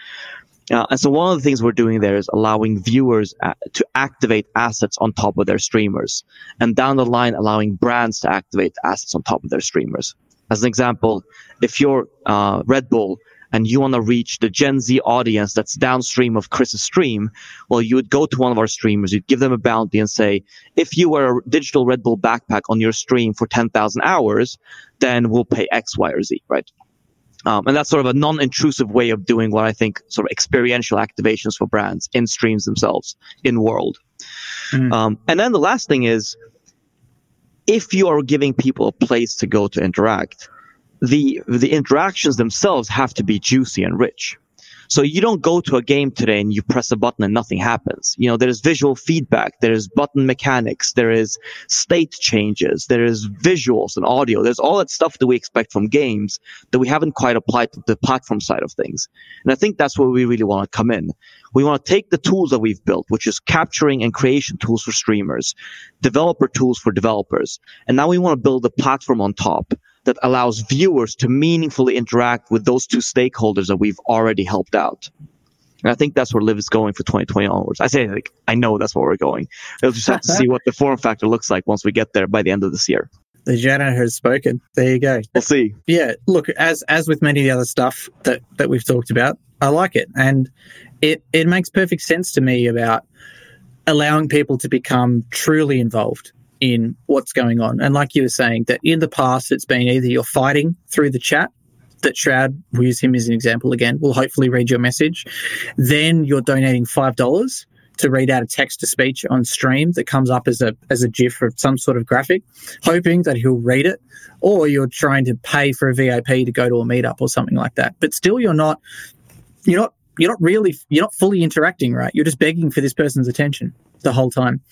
Uh, and so one of the things we're doing there is allowing viewers uh, to activate assets on top of their streamers, and down the line allowing brands to activate assets on top of their streamers. As an example, if you're uh, Red Bull and you want to reach the Gen Z audience that's downstream of Chris's stream, well, you would go to one of our streamers, you'd give them a bounty and say, if you wear a digital Red Bull backpack on your stream for 10,000 hours, then we'll pay X, Y, or Z, right? Um, and that's sort of a non-intrusive way of doing what I think sort of experiential activations for brands in streams themselves in world. Mm. Um, and then the last thing is, if you are giving people a place to go to interact, the the interactions themselves have to be juicy and rich. So you don't go to a game today and you press a button and nothing happens. You know, there's visual feedback, there's button mechanics, there is state changes, there is visuals and audio. There's all that stuff that we expect from games that we haven't quite applied to the platform side of things. And I think that's where we really want to come in. We want to take the tools that we've built, which is capturing and creation tools for streamers, developer tools for developers. And now we want to build a platform on top that allows viewers to meaningfully interact with those two stakeholders that we've already helped out. And I think that's where LIV is going for 2020 onwards. I say, like, I know that's where we're going. We'll just have to see [laughs] what the form factor looks like once we get there by the end of this year. The janitor has spoken. There you go. We'll see. Yeah, look, as as with many of the other stuff that that we've talked about, I like it, and it it makes perfect sense to me about allowing people to become truly involved in what's going on. And like you were saying, that in the past, it's been either you're fighting through the chat, that Shroud, we'll use him as an example again, will hopefully read your message. Then you're donating $5 to read out a text to speech on stream that comes up as a as a GIF or some sort of graphic, hoping that he'll read it, or you're trying to pay for a VIP to go to a meetup or something like that. But still, you're not you're not you're not really you're not fully interacting, right? You're just begging for this person's attention the whole time.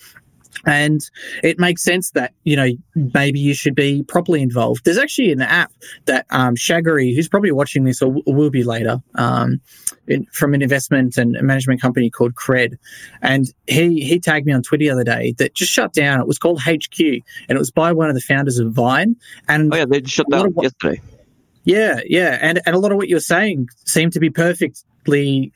And it makes sense that, you know, maybe you should be properly involved. There's actually an app that um, Shaggery, who's probably watching this or will be later, um, in, from an investment and management company called Cred. And he, he tagged me on Twitter the other day that just shut down. It was called HQ and it was by one of the founders of Vine. And oh, yeah, they just shut down what, yesterday. Yeah, yeah. And, and a lot of what you're saying seemed to be perfect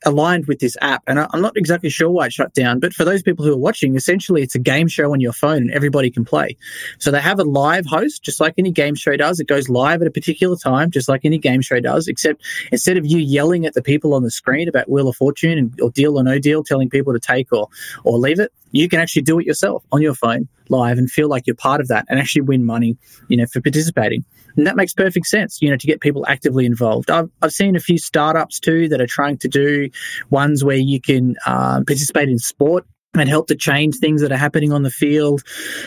aligned with this app. And I'm not exactly sure why it shut down, but for those people who are watching, essentially it's a game show on your phone and everybody can play. So they have a live host, just like any game show does. It goes live at a particular time, just like any game show does, except instead of you yelling at the people on the screen about Wheel of Fortune and, or deal or no deal, telling people to take or, or leave it, you can actually do it yourself on your phone live and feel like you're part of that and actually win money, you know, for participating. And that makes perfect sense, you know, to get people actively involved. I've, I've seen a few startups too that are trying to do ones where you can uh, participate in sport and help to change things that are happening on the field.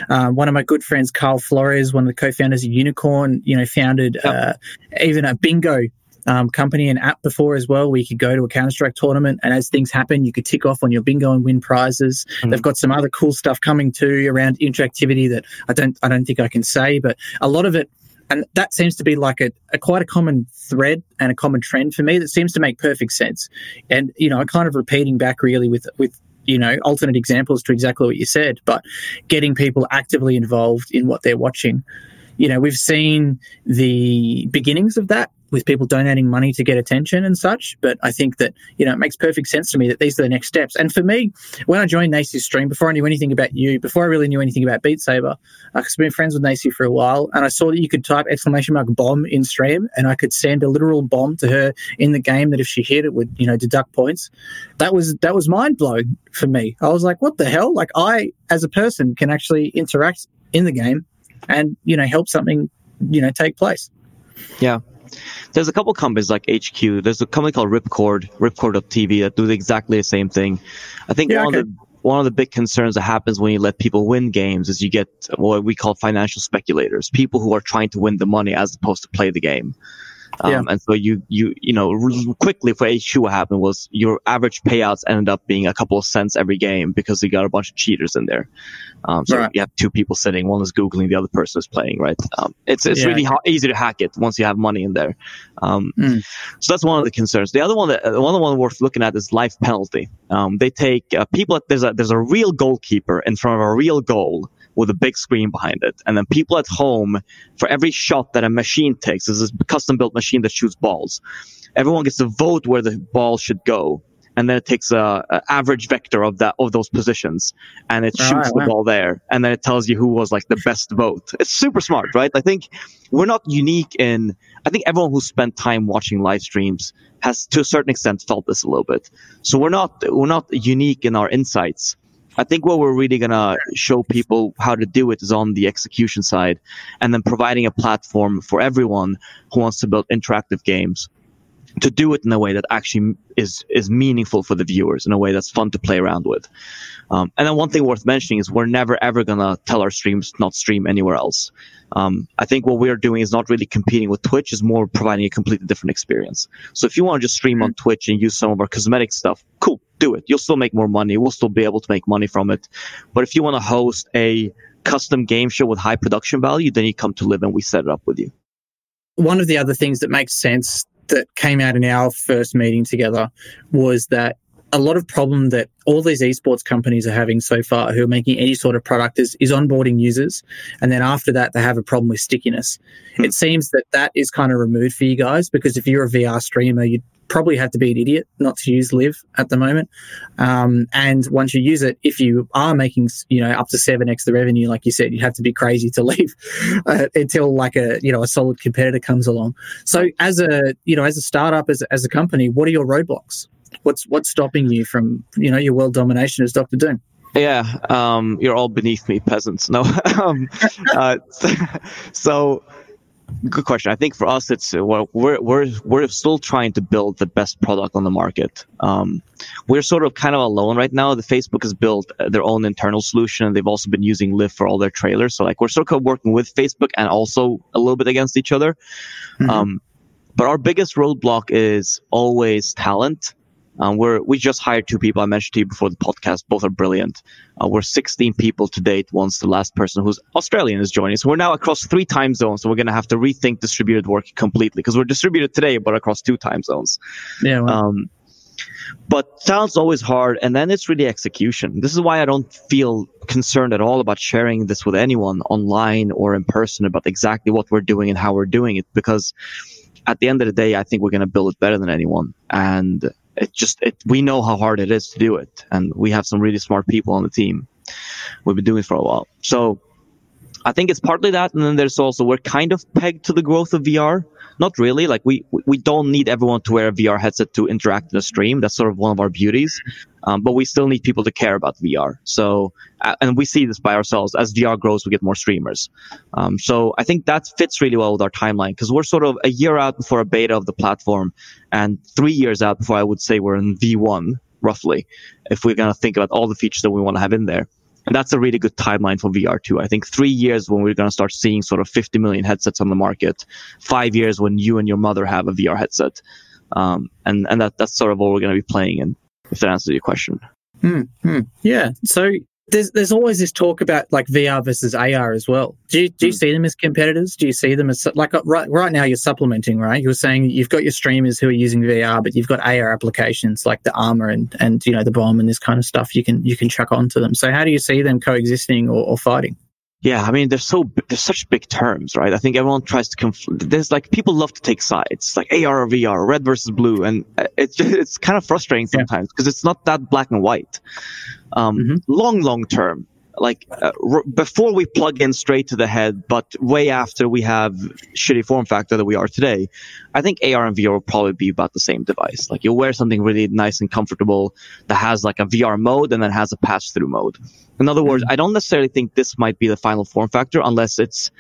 Uh, one of my good friends, Carl Flores, one of the co-founders of Unicorn, you know, founded yep. uh, even a bingo um, company and app before as well, where you could go to a Counter Strike tournament, and as things happen, you could tick off on your bingo and win prizes. Mm-hmm. They've got some other cool stuff coming too around interactivity that I don't I don't think I can say, but a lot of it. And that seems to be like a, a quite a common thread and a common trend for me that seems to make perfect sense. And, you know, I kind of repeating back really with, with you know alternate examples to exactly what you said but getting people actively involved in what they're watching you know we've seen the beginnings of that with people donating money to get attention and such. But I think that, you know, it makes perfect sense to me that these are the next steps. And for me, when I joined Naysy's stream, before I knew anything about you, before I really knew anything about Beat Saber, uh, I've been friends with Nacy for a while, and I saw that you could type exclamation mark bomb in stream, and I could send a literal bomb to her in the game that if she hit it would, you know, deduct points. That was that was mind blowing for me. I was like, what the hell? Like I, as a person, can actually interact in the game and, you know, help something, you know, take place. Yeah, there's a couple companies like HQ. There's a company called Ripcord, Ripcord.tv that do exactly the same thing. I think yeah, one okay. of the one of the big concerns that happens when you let people win games is you get what we call financial speculators, people who are trying to win the money as opposed to play the game. Um, yeah. And so you, you, you know, quickly for HQ, what happened was your average payouts ended up being a couple of cents every game because you got a bunch of cheaters in there. Um, so right. you have two people sitting, one is Googling, the other person is playing, right? Um, it's, it's yeah. really ha- easy to hack it once you have money in there. Mm. So that's one of the concerns. The other one that, uh, one one worth looking at is life penalty. Um, they take, uh, people, there's a, there's a real goalkeeper in front of a real goal with a big screen behind it. And then people at home, for every shot that a machine takes, this is a custom built machine that shoots balls. Everyone gets to vote where the ball should go. And then it takes a, a average vector of that of those positions, and it ah, shoots right, the wow. ball there, and then it tells you who was like the best vote. It's super smart, right? I think we're not unique in. I think everyone who spent time watching live streams has, to a certain extent, felt this a little bit. So we're not we're not unique in our insights I think what we're really gonna show people how to do it is on the execution side, and then providing a platform for everyone who wants to build interactive games. to do it in a way that actually is is meaningful for the viewers in a way that's fun to play around with. Um, and then one thing worth mentioning is we're never ever gonna tell our streams not stream anywhere else. Um, I think what we're doing is not really competing with Twitch; is more providing a completely different experience. So if you want to just stream on Twitch and use some of our cosmetic stuff, cool, do it. You'll still make more money. We'll still be able to make money from it. But if you want to host a custom game show with high production value, then you come to LIV and we set it up with you. One of the other things that makes sense that came out in our first meeting together was that a lot of problem that all these esports companies are having so far who are making any sort of product is, is onboarding users and then after that they have a problem with stickiness hmm. it seems that that is kind of removed for you guys because if you're a vr streamer you probably have to be an idiot not to use LIV at the moment um, and once you use it if you are making you know up to 7x the revenue like you said you'd have to be crazy to [laughs] leave uh, until like a you know a solid competitor comes along so as a you know as a startup as, as a company what are your roadblocks what's what's stopping you from you know your world domination as Doctor Doom? Yeah, um, you're all beneath me, peasants. No, [laughs] um, uh, [laughs] so good question. I think for us, it's uh, we're we're we're still trying to build the best product on the market. Um, we're sort of kind of alone right now. The Facebook has built uh, their own internal solution, and they've also been using LIV for all their trailers. So like we're sort of working with Facebook and also a little bit against each other. Mm-hmm. Um, but our biggest roadblock is always talent. Um, we're we just hired two people I mentioned to you before the podcast. Both are brilliant. Uh, we're 16 people to date. Once the last person who's Australian is joining, so we're now across three time zones. So we're going to have to rethink distributed work completely because we're distributed today, but across two time zones. Yeah. Well. Um, but talent's always hard, and then it's really execution. This is why I don't feel concerned at all about sharing this with anyone online or in person about exactly what we're doing and how we're doing it because at the end of the day, I think we're going to build it better than anyone. And it just it, we know how hard it is to do it, and we have some really smart people on the team. We've been doing it for a while, so I think it's partly that, and then there's also we're kind of pegged to the growth of VR. Not really. Like we we don't need everyone to wear a VR headset to interact in a stream. That's sort of one of our beauties. Um, but we still need people to care about VR. So, uh, and we see this by ourselves. As VR grows, we get more streamers. Um, so I think that fits really well with our timeline because we're sort of a year out before a beta of the platform and three years out before I would say we're in V1 roughly, if we're going to think about all the features that we want to have in there. And that's a really good timeline for VR too. I think three years when we're going to start seeing sort of 50 million headsets on the market, five years when you and your mother have a VR headset. Um, and, and that, that's sort of what we're going to be playing in, if that answers your question. Mm-hmm. Yeah. So there's there's always this talk about like VR versus AR as well. Do you, do you mm. see them as competitors? Do you see them as like uh, right right now you're supplementing, right? You're saying you've got your streamers who are using VR, but you've got AR applications like the armor and and you know the bomb and this kind of stuff. You can you can chuck onto them. So how do you see them coexisting or, or fighting? Yeah, I mean, they're so they're such big terms, right? I think everyone tries to conf- there's like people love to take sides, like AR or VR, red versus blue, and uh, it's just, it's kind of frustrating sometimes because yeah. it's not that black and white. Um, mm-hmm. Long, long term, like uh, r- before we plug in straight to the head, but way after we have shitty form factor that we are today, I think AR and VR will probably be about the same device. Like you'll wear something really nice and comfortable that has like a VR mode and then has a pass through mode. In other words, mm-hmm. I don't necessarily think this might be the final form factor unless it's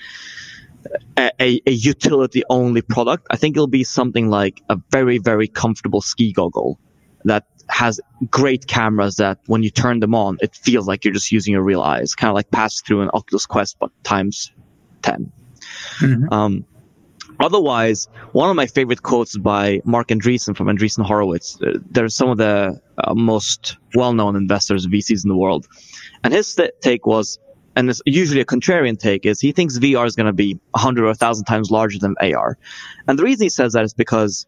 a, a, a utility only product. I think it'll be something like a very, very comfortable ski goggle that has great cameras that when you turn them on, it feels like you're just using your real eyes, kind of like pass through an Oculus Quest, but times 10. Mm-hmm. Um, otherwise, one of my favorite quotes by Marc Andreessen from Andreessen Horowitz. Uh, they're some of the uh, most well-known investors, VCs in the world. And his th- take was, and it's usually a contrarian take, is he thinks VR is going to be 100 or 1,000 times larger than AR. And the reason he says that is because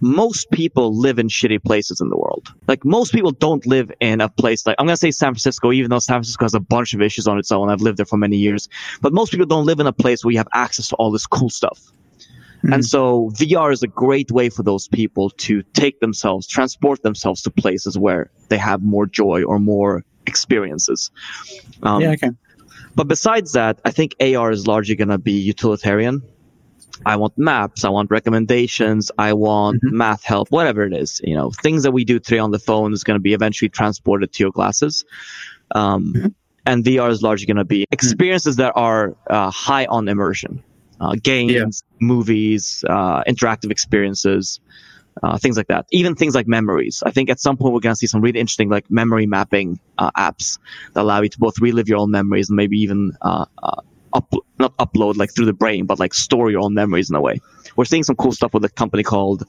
most people live in shitty places in the world. Like most people don't live in a place like I'm gonna say San Francisco, even though San Francisco has a bunch of issues on its own. I've lived there for many years, but most people don't live in a place where you have access to all this cool stuff. Mm-hmm. And so VR is a great way for those people to take themselves, transport themselves to places where they have more joy or more experiences. Um, yeah, okay. But besides that, I think AR is largely going to be utilitarian. I want maps, I want recommendations, I want mm-hmm. math help, whatever it is. You know, things that we do today on the phone is going to be eventually transported to your glasses. Um, mm-hmm. And VR is largely going to be mm-hmm. experiences that are uh, high on immersion, uh, games, yeah. movies, uh, interactive experiences. uh, things like that. Even things like memories. I think at some point we're going to see some really interesting like memory mapping uh, apps that allow you to both relive your own memories and maybe even uh, up, not upload like through the brain, but like store your own memories in a way. We're seeing some cool stuff with a company called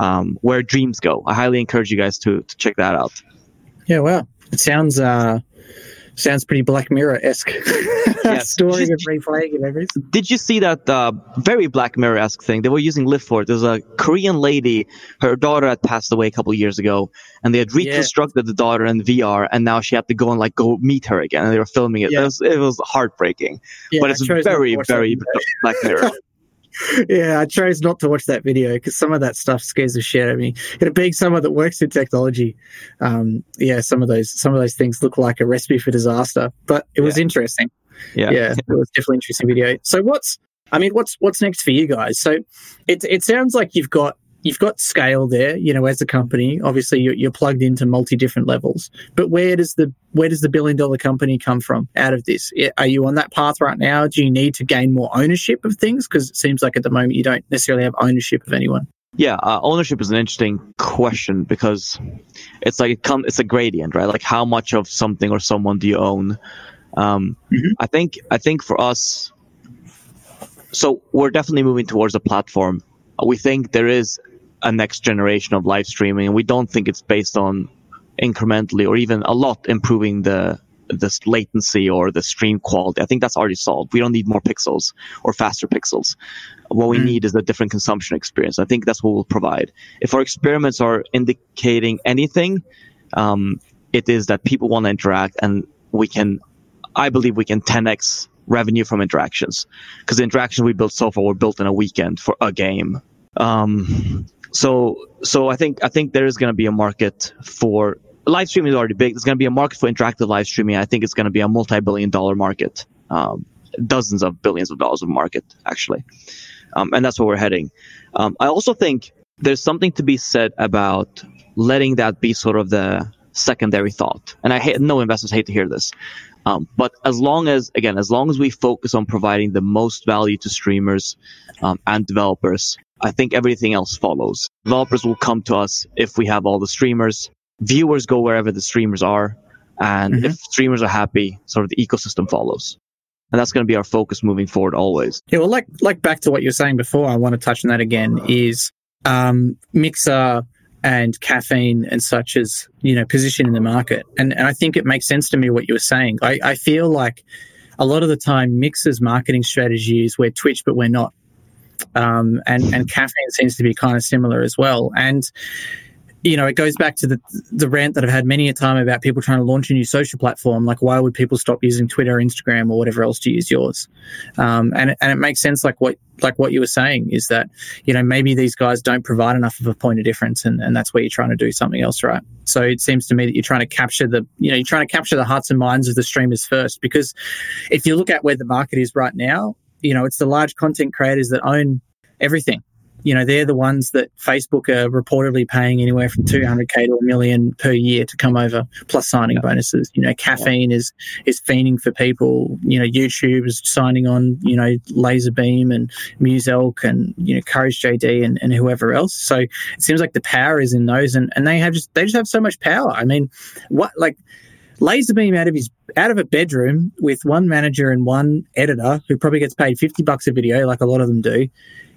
um, Where Dreams Go. I highly encourage you guys to to check that out. Yeah, well, It sounds uh sounds pretty Black Mirror esque. [laughs] Yes. [laughs] Story Just- of replaying memories. Did you see that uh, very Black Mirror esque thing? They were using LIV for it. There's a Korean lady, her daughter had passed away a couple of years ago, and they had Yeah. reconstructed the daughter in VR, and now she had to go and like go meet her again, and they were filming it. Yeah. It, was, it was heartbreaking, Yeah, but it's chose not to very, very. Black Mirror. [laughs] yeah, I chose not to watch that video because some of that stuff scares the shit out of me. And being someone that works in technology, um, yeah, some of those some of those things look like a recipe for disaster. But it was Yeah. interesting. Yeah. yeah, it was definitely interesting video. So what's I mean, what's what's next for you guys? So it it sounds like you've got you've got scale there, you know, as a company. Obviously, you're, you're plugged into multi different levels. But where does the where does the billion dollar company come from out of this? Are you on that path right now? Do you need to gain more ownership of things? Because it seems like at the moment you don't necessarily have ownership of anyone. Yeah, uh, ownership is an interesting question because it's like it come, it's a gradient, right? Like how much of something or someone do you own? Um, Mhm. I think I think for us, so we're definitely moving towards a platform. We think there is a next generation of live streaming, and we don't think it's based on incrementally or even a lot improving the the latency or the stream quality. I think that's already solved. We don't need more pixels or faster pixels. What we Mm. need is a different consumption experience. I think that's what we'll provide. If our experiments are indicating anything, um, it is that people want to interact, and we can. I believe we can 10x revenue from interactions because the interactions we built so far were built in a weekend for a game. Um, so so I think I think there is going to be a market for live streaming is already big. There's going to be a market for interactive live streaming. I think it's going to be a multi-billion dollar market, um, dozens of billions of dollars of market actually, um, and that's where we're heading. Um, I also think there's something to be said about letting that be sort of the secondary thought. And I hate no investors hate to hear this. Um, but as long as again, as long as we focus on providing the most value to streamers um, and developers, I think everything else follows. Developers will come to us if we have all the streamers. Viewers go wherever the streamers are, and Mhm. if streamers are happy, sort of the ecosystem follows. And that's going to be our focus moving forward always. Yeah, well, like like back to what you were saying before, I want to touch on that again. Is um, Mixer and caffeine and such as you know position in the market, and and I think it makes sense to me what you were saying. I, I feel like a lot of the time Mixer's marketing strategy is we're Twitch, but we're not. Um, and and caffeine seems to be kind of similar as well. And you know, it goes back to the the rant that I've had many a time about people trying to launch a new social platform. Like, why would people stop using Twitter, Instagram, or whatever else to use yours? Um, and and it makes sense, like what like what you were saying, is that you know maybe these guys don't provide enough of a point of difference, and, and that's where you're trying to do something else, right? So it seems to me that you're trying to capture the you know you're trying to capture the hearts and minds of the streamers first, because if you look at where the market is right now, you know it's the large content creators that own everything you know, they're the ones that Facebook are reportedly paying anywhere from 200k to a million per year to come over, plus signing bonuses. You know, caffeine is is fiending for people. You know, YouTube is signing on. You know, Lazarbeam and Muselk and you know Courage JD and, and whoever else. So it seems like the power is in those, and and they have just they just have so much power. I mean, what like. Lazarbeam out of his out of a bedroom with one manager and one editor who probably gets paid 50 bucks a video like a lot of them do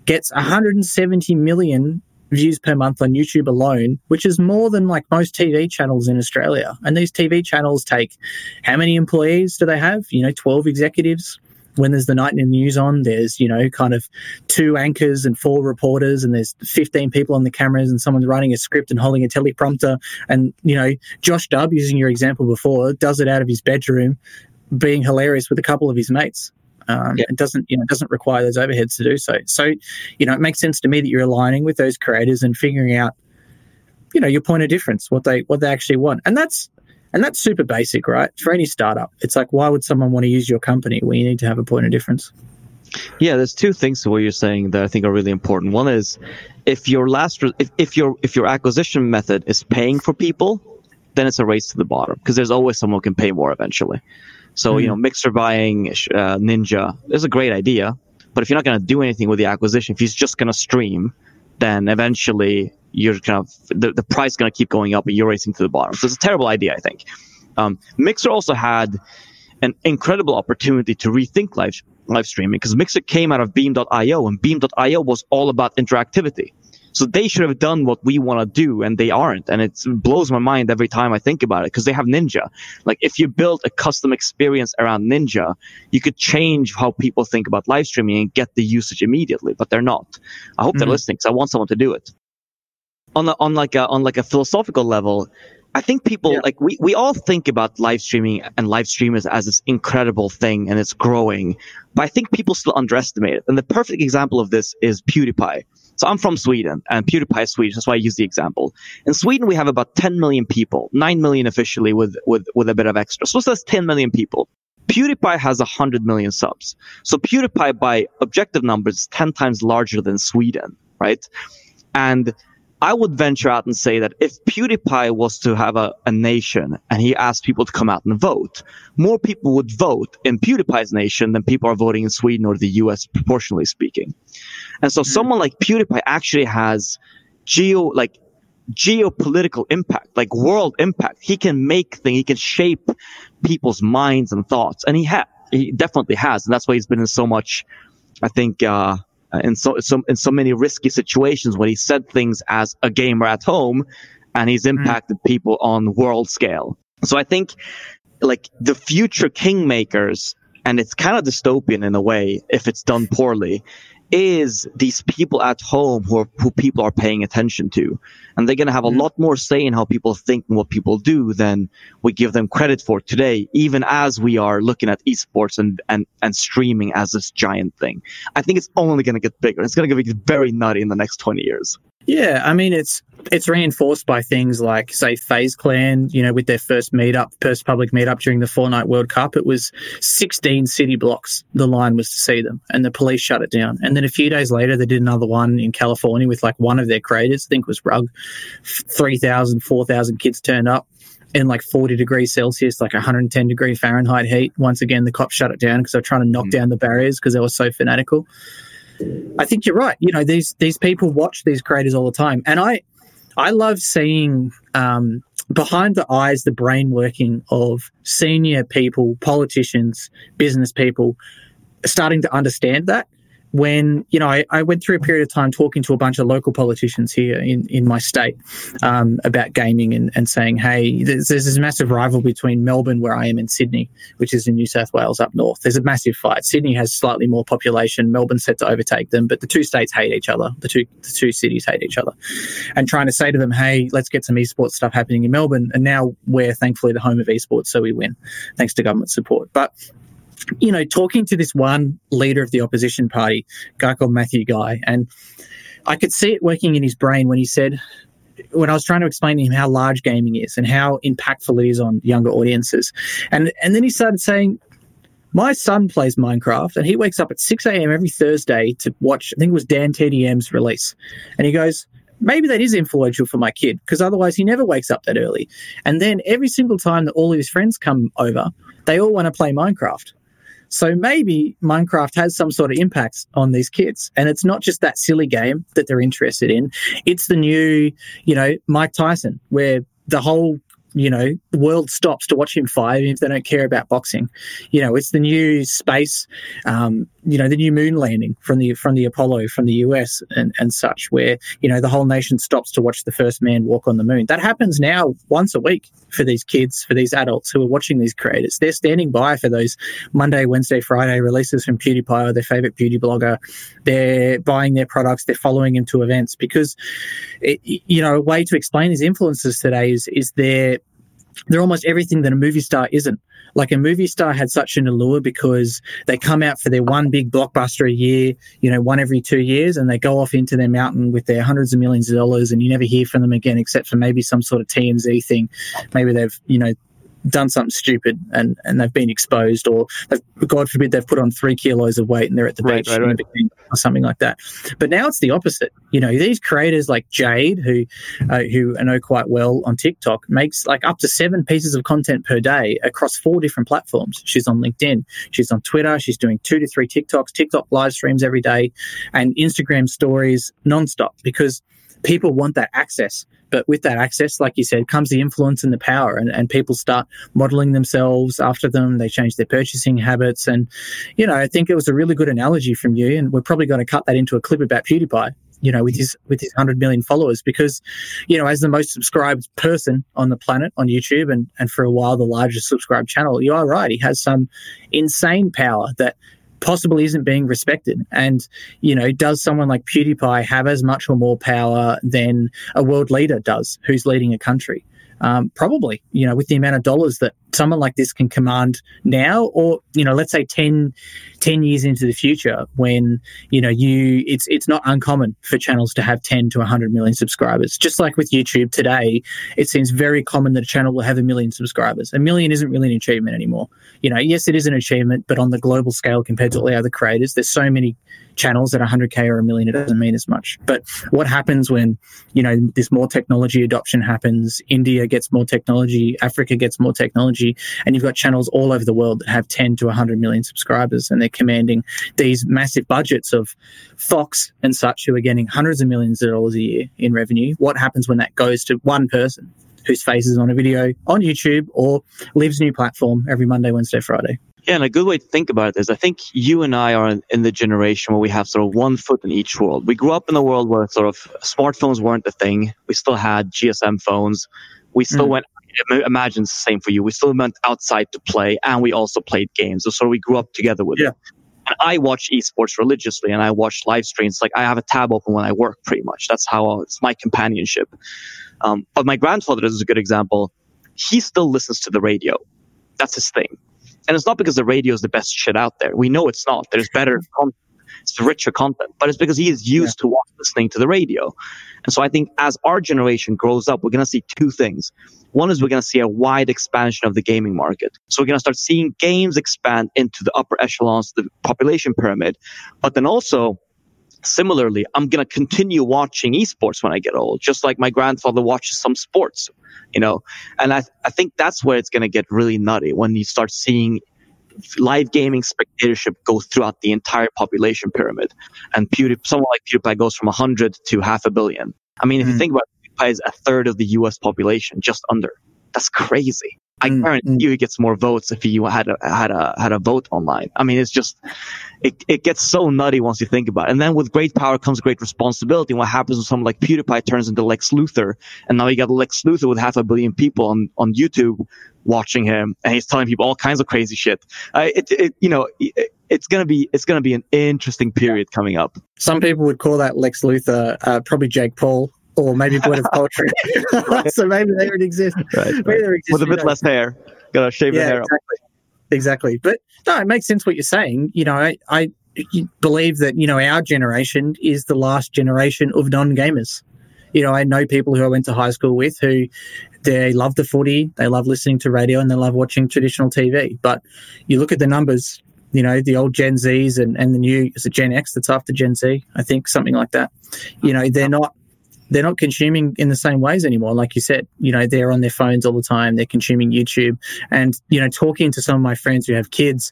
gets 170 million views per month on YouTube alone, which is more than like most TV channels in Australia. And these TV channels take how many employees do they have? You know, 12 executives. When there's the night in the news on, there's, you know, kind of two anchors and four reporters, and there's 15 people on the cameras, and someone's writing a script and holding a teleprompter. And, you know, Josh Dubb, using your example before, does it out of his bedroom, being hilarious with a couple of his mates. Um, Yeah. It doesn't, you know, doesn't require those overheads to do so. So, you know, it makes sense to me that you're aligning with those creators and figuring out, you know, your point of difference, what they what they actually want, and that's and that's super basic, right? For any startup, it's like, why would someone want to use your company? Well, you need to have a point of difference. Yeah, there's two things to what you're saying that I think are really important. One is if your last re- if, if your if your acquisition method is paying for people, then it's a race to the bottom because there's always someone who can pay more eventually. So you Mhm. know, Mixer buying uh, Ninja is a great idea, but if you're not going to do anything with the acquisition, if he's just going to stream, then eventually you're kind of the, the price is going to keep going up and you're racing to the bottom. So it's a terrible idea, I think. Um, Mixer also had an incredible opportunity to rethink live live streaming because Mixer came out of Beam.io and Beam.io was all about interactivity. So they should have done what we want to do and they aren't. And it blows my mind every time I think about it because they have Ninja. Like if you built a custom experience around Ninja, you could change how people think about live streaming and get the usage immediately, but they're not. I hope mm-hmm. they're listening because I want someone to do it. On, the, on like a, on like a philosophical level, I think people yeah. like we, we all think about live streaming and live streamers as this incredible thing and it's growing, but I think people still underestimate it. And the perfect example of this is PewDiePie. So I'm from Sweden and PewDiePie is Swedish. That's why I use the example. In Sweden, we have about 10 million people, 9 million officially with, with, with a bit of extra. So that's 10 million people. PewDiePie has 100 million subs. So PewDiePie by objective numbers is 10 times larger than Sweden, right? And I would venture out and say that if PewDiePie was to have a, a nation and he asked people to come out and vote, more people would vote in PewDiePie's nation than people are voting in Sweden or the US proportionally speaking. And so mm-hmm. someone like PewDiePie actually has geo, like geopolitical impact, like world impact. He can make things, he can shape people's minds and thoughts. And he ha- he definitely has. And that's why he's been in so much, I think, uh, in so, so in so many risky situations when he said things as a gamer at home and he's mm-hmm. impacted mm. people on world scale. So I think like the future kingmakers and it's kind of dystopian in a way if it's done poorly is these people at home who are, who people are paying attention to. And they're going to have a mm-hmm. lot more say in how people think and what people do than we give them credit for today, even as we are looking at esports and, and, and streaming as this giant thing. I think it's only going to get bigger. It's going to get very nutty in the next 20 years. Yeah, I mean it's it's reinforced by things like say FaZe Clan, you know, with their first meetup, first public meetup during the Fortnite World Cup, it was 16 city blocks the line was to see them and the police shut it down. And then a few days later they did another one in California with like one of their creators, I think it was Rug. 3,000, 4,000 kids turned up in like 40 degrees Celsius, like 110 degree Fahrenheit heat. Once again, the cops shut it down because they're trying to knock mm. down the barriers because they were so fanatical. I think you're right. You know, these these people watch these creators all the time, and I I love seeing um, behind the eyes the brain working of senior people, politicians, business people, starting to understand that when you know I, I, went through a period of time talking to a bunch of local politicians here in, in my state um, about gaming and, and saying hey there's, there's, this massive rival between melbourne where i am in sydney which is in new south wales up north. There's a massive fight. Sydney has slightly more population. Melbourne's set to overtake them but the two states hate each other. The two the two cities hate each other. And trying to say to them hey let's get some esports stuff happening in melbourne. And now we're thankfully the home of esports so we win thanks to government support. But you know, talking to this one leader of the opposition party, guy called Matthew Guy, and I could see it working in his brain when he said, when I was trying to explain to him how large gaming is and how impactful it is on younger audiences, and and then he started saying, my son plays Minecraft and he wakes up at 6 a.m. every Thursday to watch, I think it was DanTDM's release. And he goes, maybe that is influential for my kid because otherwise he never wakes up that early. And then every single time that all of his friends come over, they all want to play Minecraft. So maybe Minecraft has some sort of impact on these kids. And it's not just that silly game that they're interested in. It's the new, you know, Mike Tyson, where the whole you know, the world stops to watch him fight if they don't care about boxing. You know, it's the new space, um, you know, the new moon landing from the from the Apollo from the US and, and such, where you know the whole nation stops to watch the first man walk on the moon. That happens now once a week for these kids, for these adults who are watching these creators. They're standing by for those Monday, Wednesday, Friday releases from PewDiePie or their favorite beauty blogger. They're buying their products. They're following him to events because, it, you know, a way to explain his influences today is is their they're almost everything that a movie star isn't. Like a movie star had such an allure because they come out for their one big blockbuster a year, you know, one every two years, and they go off into their mountain with their hundreds of millions of dollars, and you never hear from them again except for maybe some sort of TMZ thing. Maybe they've, you know, done something stupid and, and they've been exposed, or God forbid they've put on three kilos of weight and they're at the right, beach right, right. or something like that. But now it's the opposite. You know, these creators like Jade, who uh, who I know quite well on TikTok, makes like up to seven pieces of content per day across four different platforms. She's on LinkedIn, she's on Twitter, she's doing two to three TikToks, TikTok live streams every day, and Instagram stories nonstop because people want that access. But with that access, like you said, comes the influence and the power, and, and people start modeling themselves after them. They change their purchasing habits. And, you know, I think it was a really good analogy from you. And we're probably going to cut that into a clip about PewDiePie you know, with mm-hmm. his with his hundred million followers, because you know, as the most subscribed person on the planet on YouTube, and and for a while the largest subscribed channel, you are right. He has some insane power that possibly isn't being respected. And, you know, does someone like PewDiePie have as much or more power than a world leader does who's leading a country? Um, probably, you know, with the amount of dollars that someone like this can command now, or you know, let's say 10, 10 years into the future, when you know you, it's it's not uncommon for channels to have ten to hundred million subscribers. Just like with YouTube today, it seems very common that a channel will have a million subscribers. A million isn't really an achievement anymore. You know, yes, it is an achievement, but on the global scale compared to all the other creators, there's so many channels at 100k or a million, it doesn't mean as much. But what happens when you know this more technology adoption happens? India gets more technology, Africa gets more technology, and you've got channels all over the world that have 10 to 100 million subscribers, and they're commanding these massive budgets of Fox and such who are getting hundreds of millions of dollars a year in revenue. What happens when that goes to one person? Whose face is on a video on YouTube or lives new platform every Monday, Wednesday, Friday. Yeah, and a good way to think about it is I think you and I are in, the generation where we have sort of one foot in each world. We grew up in a world where sort of smartphones weren't a thing. We still had GSM phones. We still mm. went, imagine it's the same for you. We still went outside to play and we also played games. So sort of we grew up together with yeah. it. And I watch esports religiously and I watch live streams. Like I have a tab open when I work pretty much. That's how it's my companionship. Um, but my grandfather is a good example. He still listens to the radio. That's his thing. And it's not because the radio is the best shit out there. We know it's not. There's better content. It's richer content, but it's because he is used yeah. to listening to the radio. And so I think as our generation grows up, we're going to see two things. One is we're going to see a wide expansion of the gaming market. So we're going to start seeing games expand into the upper echelons of the population pyramid. But then also, similarly, I'm going to continue watching esports when I get old, just like my grandfather watches some sports you know and i, I think that's where it's going to get really nutty when you start seeing live gaming spectatorship go throughout the entire population pyramid and PewDiePie, someone like PewDiePie goes from 100 to half a billion i mean if mm. you hmm. think about it PewDiePie is a third of the us population just under that's crazy I mm, guarantee mm. you he gets more votes if he had a had a had a vote online. I mean, it's just it, it gets so nutty once you think about it. And then with great power comes great responsibility. And what happens when someone like PewDiePie turns into Lex Luthor, and now you got Lex Luthor with half a billion people on on YouTube watching him, and he's telling people all kinds of crazy shit. Uh, it, it you know. It, it's gonna be it's gonna be an interesting period coming up. Some people would call that Lex Luthor, uh, probably Jake Paul or maybe Gwyneth [laughs] Paltrow. so maybe they would exist. Right, right. exist With a bit less hair. Gotta shave yeah, the hair exactly. Exactly. But no, it makes sense what you're saying. You know, I, I believe that, you know, our generation is the last generation of non gamers. You know, I know people who I went to high school with who they love the footy, they love listening to radio, and they love watching traditional TV. But you look at the numbers, you know, the old Gen Zs and, and the new, is it Gen X that's after Gen Z? I think something like that. You know, they're not they're not consuming in the same ways anymore. Like you said, you know, they're on their phones all the time. They're consuming YouTube. And, you know, talking to some of my friends who have kids,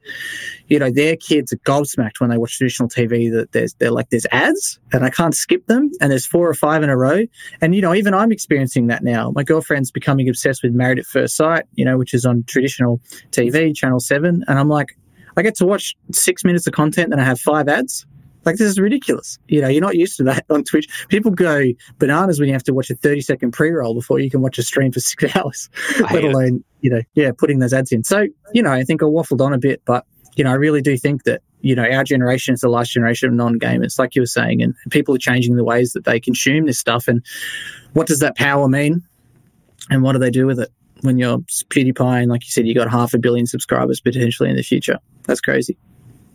you know, their kids are gobsmacked when they watch traditional TV that there's, they're like, there's ads and I can't skip them. And there's four or five in a row. And, you know, even I'm experiencing that now. My girlfriend's becoming obsessed with Married at First Sight, you know, which is on traditional TV, Channel 7. And I'm like, I get to watch six minutes of content and I have five ads. Like this is ridiculous. You know, you're not used to that [laughs] on Twitch. People go bananas when you have to watch a 30 second pre-roll before you can watch a stream for six [laughs] hours, let alone, it. you know, yeah, putting those ads in. So, you know, I think I waffled on a bit, but you know, I really do think that, you know, our generation is the last generation of non-gamers, like you were saying, and people are changing the ways that they consume this stuff. And what does that power mean? And what do they do with it? When you're PewDiePie and like you said, you got half a billion subscribers potentially in the future. That's crazy.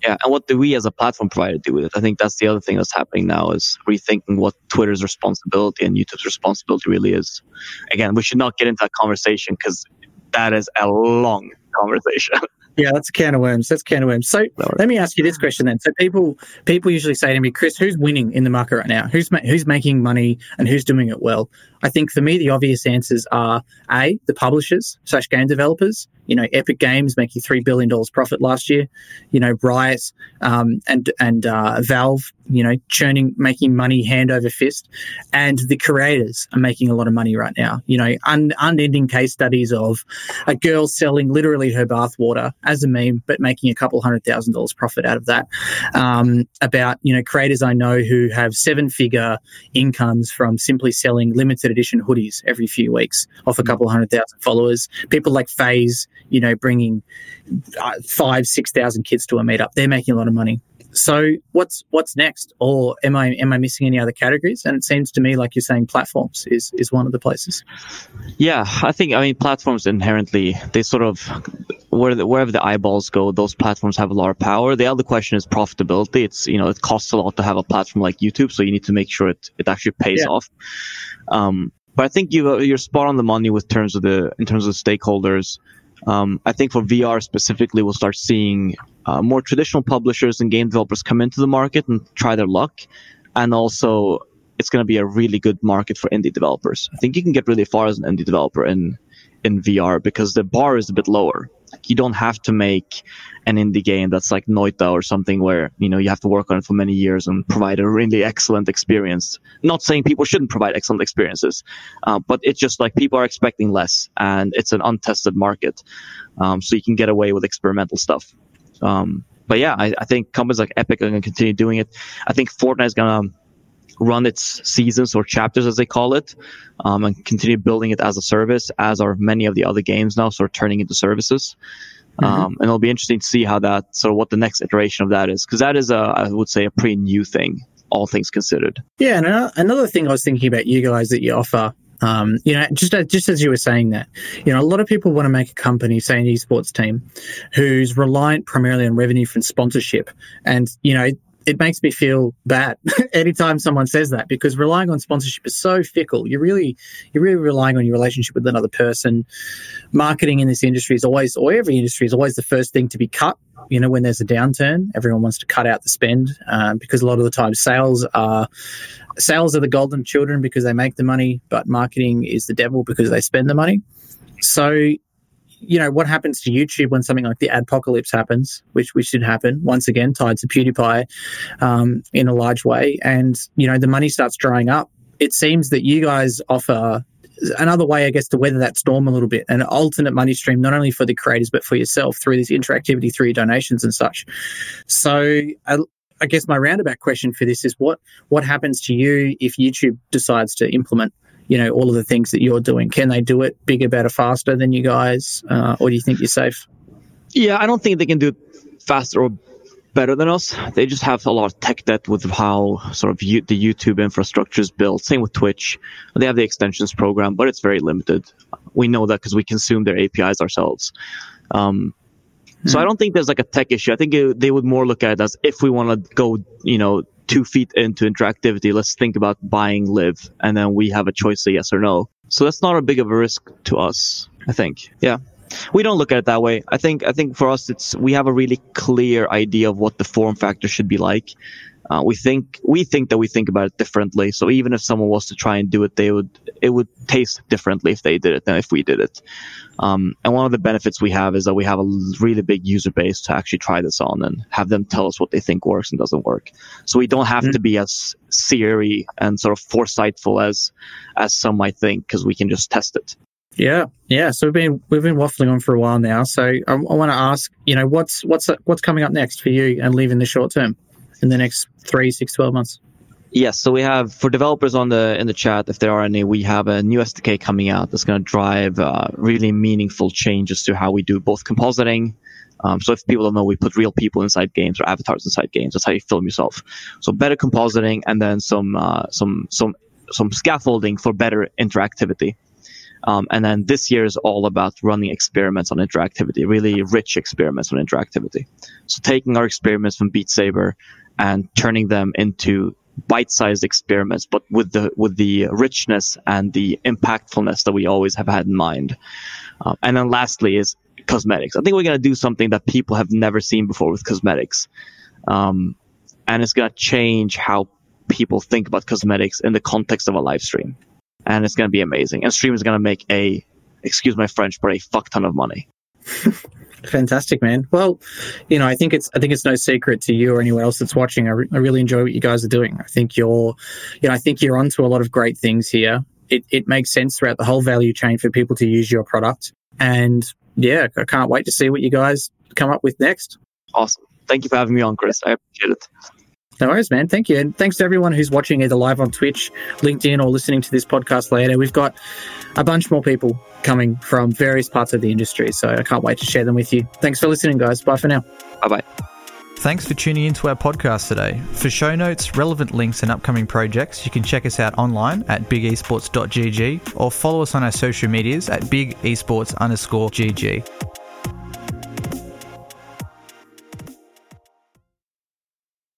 Yeah, and what do we as a platform provider do with it? I think that's the other thing that's happening now is rethinking what Twitter's responsibility and YouTube's responsibility really is. Again, we should not get into that conversation because that is a long [laughs] conversation. Yeah, that's a can of worms. That's a can of worms. So let me ask you this question then. So people people usually say to me, Chris, who's winning in the market right now? Who's ma- who's making money and who's doing it well? I think for me, the obvious answers are a the publishers slash game developers. You know, Epic Games making three billion dollars profit last year. You know, Riot um, and and uh, Valve. You know, churning, making money hand over fist, and the creators are making a lot of money right now. You know, un- unending case studies of a girl selling literally her bathwater as a meme, but making a couple hundred thousand dollars profit out of that. Um, about you know creators I know who have seven figure incomes from simply selling limited edition hoodies every few weeks off a couple hundred thousand followers. People like FaZe, you know, bringing uh, five six thousand kids to a meetup. They're making a lot of money. So what's what's next? Or am I am I missing any other categories? And it seems to me like you're saying platforms is is one of the places. Yeah, I think I mean platforms inherently they sort of where the, wherever the eyeballs go, those platforms have a lot of power. The other question is profitability. It's you know it costs a lot to have a platform like YouTube, so you need to make sure it it actually pays Yeah. off. Um, but I think you you're spot on the money with terms of the in terms of stakeholders. Um, I think for VR specifically, we'll start seeing uh, more traditional publishers and game developers come into the market and try their luck, and also it's going to be a really good market for indie developers. I think you can get really far as an indie developer in in VR because the bar is a bit lower. You don't have to make an indie game that's like Noita or something where you know you have to work on it for many years and provide a really excellent experience. Not saying people shouldn't provide excellent experiences, uh, but it's just like people are expecting less, and it's an untested market, um, so you can get away with experimental stuff. Um, but yeah, I, I think companies like Epic are going to continue doing it. I think Fortnite is going to run its seasons or chapters as they call it um, and continue building it as a service as are many of the other games now sort of turning into services. Um, and it'll be interesting to see how that sort of what the next iteration of that is because that is a i would say a pretty new thing all things considered. Yeah, and another thing I was thinking about you guys that you offer, um, you know, just just as you were saying that, you know, a lot of people want to make a company, say an esports team, who's reliant primarily on revenue from sponsorship, and you know. It makes me feel bad [laughs] anytime someone says that because relying on sponsorship is so fickle. You're really, you're really relying on your relationship with another person. Marketing in this industry is always, or every industry is always the first thing to be cut. You know, when there's a downturn, everyone wants to cut out the spend um, because a lot of the time sales are sales are the golden children because they make the money, but marketing is the devil because they spend the money. So, you know, what happens to YouTube when something like the adpocalypse happens, which which did happen once again, tied to PewDiePie um, in a large way, and you know the money starts drying up. It seems that you guys offer another way, I guess, to weather that storm a little bit, an alternate money stream, not only for the creators but for yourself through this interactivity, through your donations and such. So, I, I guess my roundabout question for this is what what happens to you if YouTube decides to implement, you know, all of the things that you're doing? Can they do it bigger, better, faster than you guys, uh, or do you think you're safe? yeah i don't think they can do it faster or better than us. They just have a lot of tech debt with how sort of you, the youtube infrastructure is built. Same with twitch. They have the extensions program but it's very limited. We know that because we consume their apis ourselves. Um, so i don't think there's like a tech issue. I think it, they would more look at it as if we want to go you know two feet into interactivity let's think about buying LIV and then we have a choice of yes or no so that's not a big of a risk to us i think yeah we don't look at it that way. I think I think for us it's we have a really clear idea of what the form factor should be like. Uh, we think we think that we think about it differently. So even if someone was to try and do it, they would it would taste differently if they did it than if we did it. Um, and one of the benefits we have is that we have a really big user base to actually try this on and have them tell us what they think works and doesn't work. So we don't have Mhm. to be as theory and sort of foresightful as as some might think because we can just test it. Yeah, yeah. So we've been we've been waffling on for a while now. So I, I want to ask, you know, what's what's what's coming up next for you and in the short term, in the next three, six, 12 months? Yes, so we have for developers on the in the chat, if there are any, we have a new SDK coming out that's going to drive uh, really meaningful changes to how we do both compositing. Um, so if people don't know, we put real people inside games or avatars inside games. That's how you film yourself. So better compositing and then some uh, some some some scaffolding for better interactivity. Um, and then this year is all about running experiments on interactivity, really rich experiments on interactivity. So taking our experiments from Beat Saber and turning them into bite-sized experiments, but with the with the richness and the impactfulness that we always have had in mind. Uh, and then lastly is cosmetics. I think we're gonna do something that people have never seen before with cosmetics, um, and it's gonna change how people think about cosmetics in the context of a live stream, and it's gonna be amazing. And stream is gonna make a, excuse my French, but a fuck ton of money. [laughs] Fantastic, man. Well, you know, I think it's I think it's no secret to you or anyone else that's watching. I, re- I really enjoy what you guys are doing. I think you're, you know, I think you're onto a lot of great things here. It it makes sense throughout the whole value chain for people to use your product, and yeah, I can't wait to see what you guys come up with next. Awesome. Thank you for having me on, Chris. I appreciate it. No worries, man. Thank you. And thanks to everyone who's watching either live on Twitch, LinkedIn, or listening to this podcast later. We've got a bunch more people coming from various parts of the industry. So I can't wait to share them with you. Thanks for listening, guys. Bye for now. Bye bye. Thanks for tuning into our podcast today. For show notes, relevant links, and upcoming projects, you can check us out online at bigesports.gg or follow us on our social medias at bigesports underscore GG.